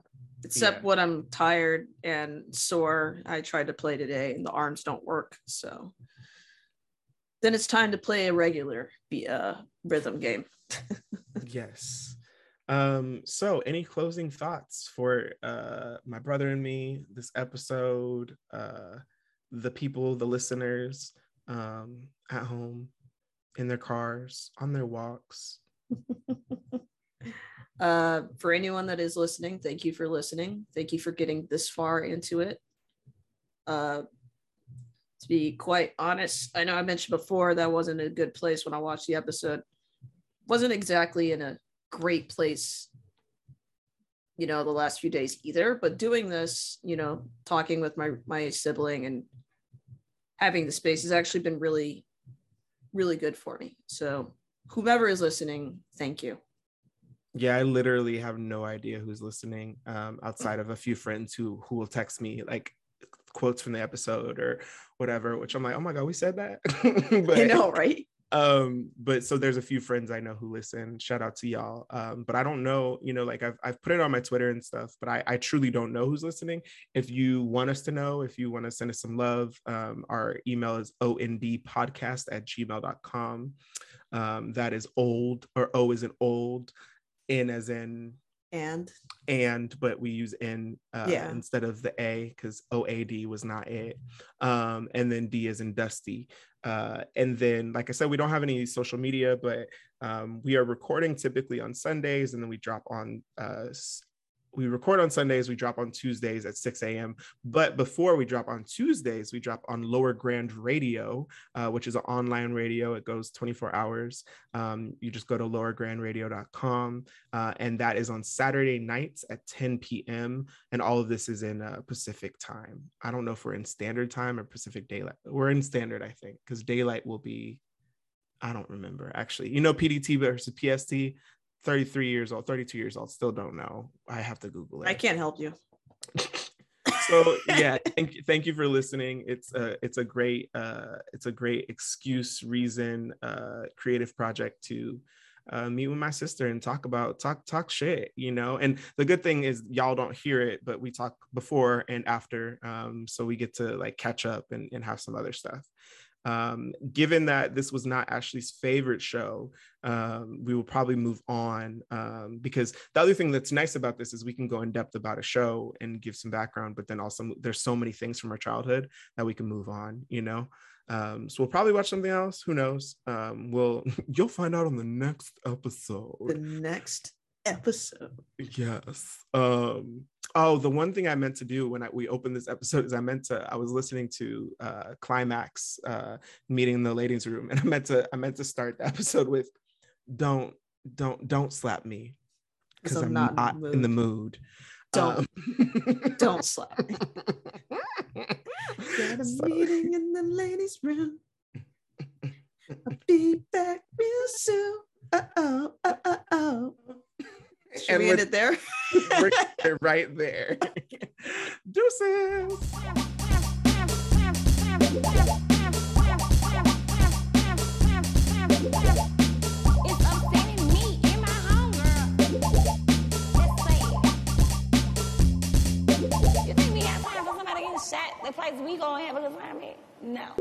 Except yeah. when I'm tired and sore. I tried to play today and the arms don't work. So then it's time to play a regular uh, rhythm game. [LAUGHS] yes. Um, so any closing thoughts for uh my brother and me, this episode, uh the people, the listeners um, at home, in their cars, on their walks. [LAUGHS] uh, for anyone that is listening, thank you for listening. Thank you for getting this far into it. Uh, to be quite honest, I know I mentioned before that wasn't a good place when I watched the episode. Wasn't exactly in a great place you know the last few days either but doing this you know talking with my my sibling and having the space has actually been really really good for me. So whomever is listening thank you. Yeah i literally have no idea who's listening um, outside of a few friends who who will text me like quotes from the episode or whatever which i'm like oh my god we said that? [LAUGHS] But, i know right um but so there's a few friends i know who listen shout out to y'all. Um but i don't know you know like i've, I've put it on my twitter and stuff but I, I truly don't know who's listening. If you want us to know if you want to send us some love um our email is ondpodcast at gmail.com um that is old or o is an old n as in and? And but we use n uh, yeah. instead of the a because oad was not it. Um and then d is in dusty. Uh and then like i said we don't have any social media but um we are recording typically on sundays and then we drop on uh we record on Sundays, we drop on Tuesdays at 6 a.m. But before we drop on Tuesdays, we drop on Lower Grand Radio, uh, which is an online radio. It goes 24 hours. Um, you just go to lowergrandradio.com, uh, and that is on Saturday nights at 10 p.m. And all of this is in uh, Pacific time. I don't know if we're in Standard Time or Pacific Daylight. We're in Standard, I think, because Daylight will be I don't remember actually. You know, PDT versus PST. 33 years old, 32 years old, still don't know. I have to Google it. I can't help you. so [LAUGHS] yeah, thank you, thank you for listening. It's a it's a great uh it's a great excuse, reason, uh creative project to uh, meet with my sister and talk about talk talk shit you know and the good thing is y'all don't hear it but we talk before and after um, so we get to like catch up and, and have some other stuff um, given that this was not Ashley's favorite show, um, we will probably move on um, because the other thing that's nice about this is we can go in depth about a show and give some background, but then also there's so many things from our childhood that we can move on, you know. Um, so we'll probably watch something else. Who knows? Um, we'll [LAUGHS] you'll find out on the next episode. The next episode. Yes. Um, oh, the one thing I meant to do when I, we opened this episode is I meant to. I was listening to uh, Klymaxx uh, meeting in the ladies' room, and I meant to. I meant to start the episode with, "Don't, don't, don't slap me," because I'm, I'm, not, not in, the in, the mood. Don't, um, [LAUGHS] don't slap me. [LAUGHS] Got a so. meeting in the ladies' room. I'll be back real soon. Uh oh, uh oh. Should and we end it there? [LAUGHS] right there. [LAUGHS] Deuces. It's offending me in my home. Let's say You think we got time for somebody in shot the place we gonna have a good time at? No.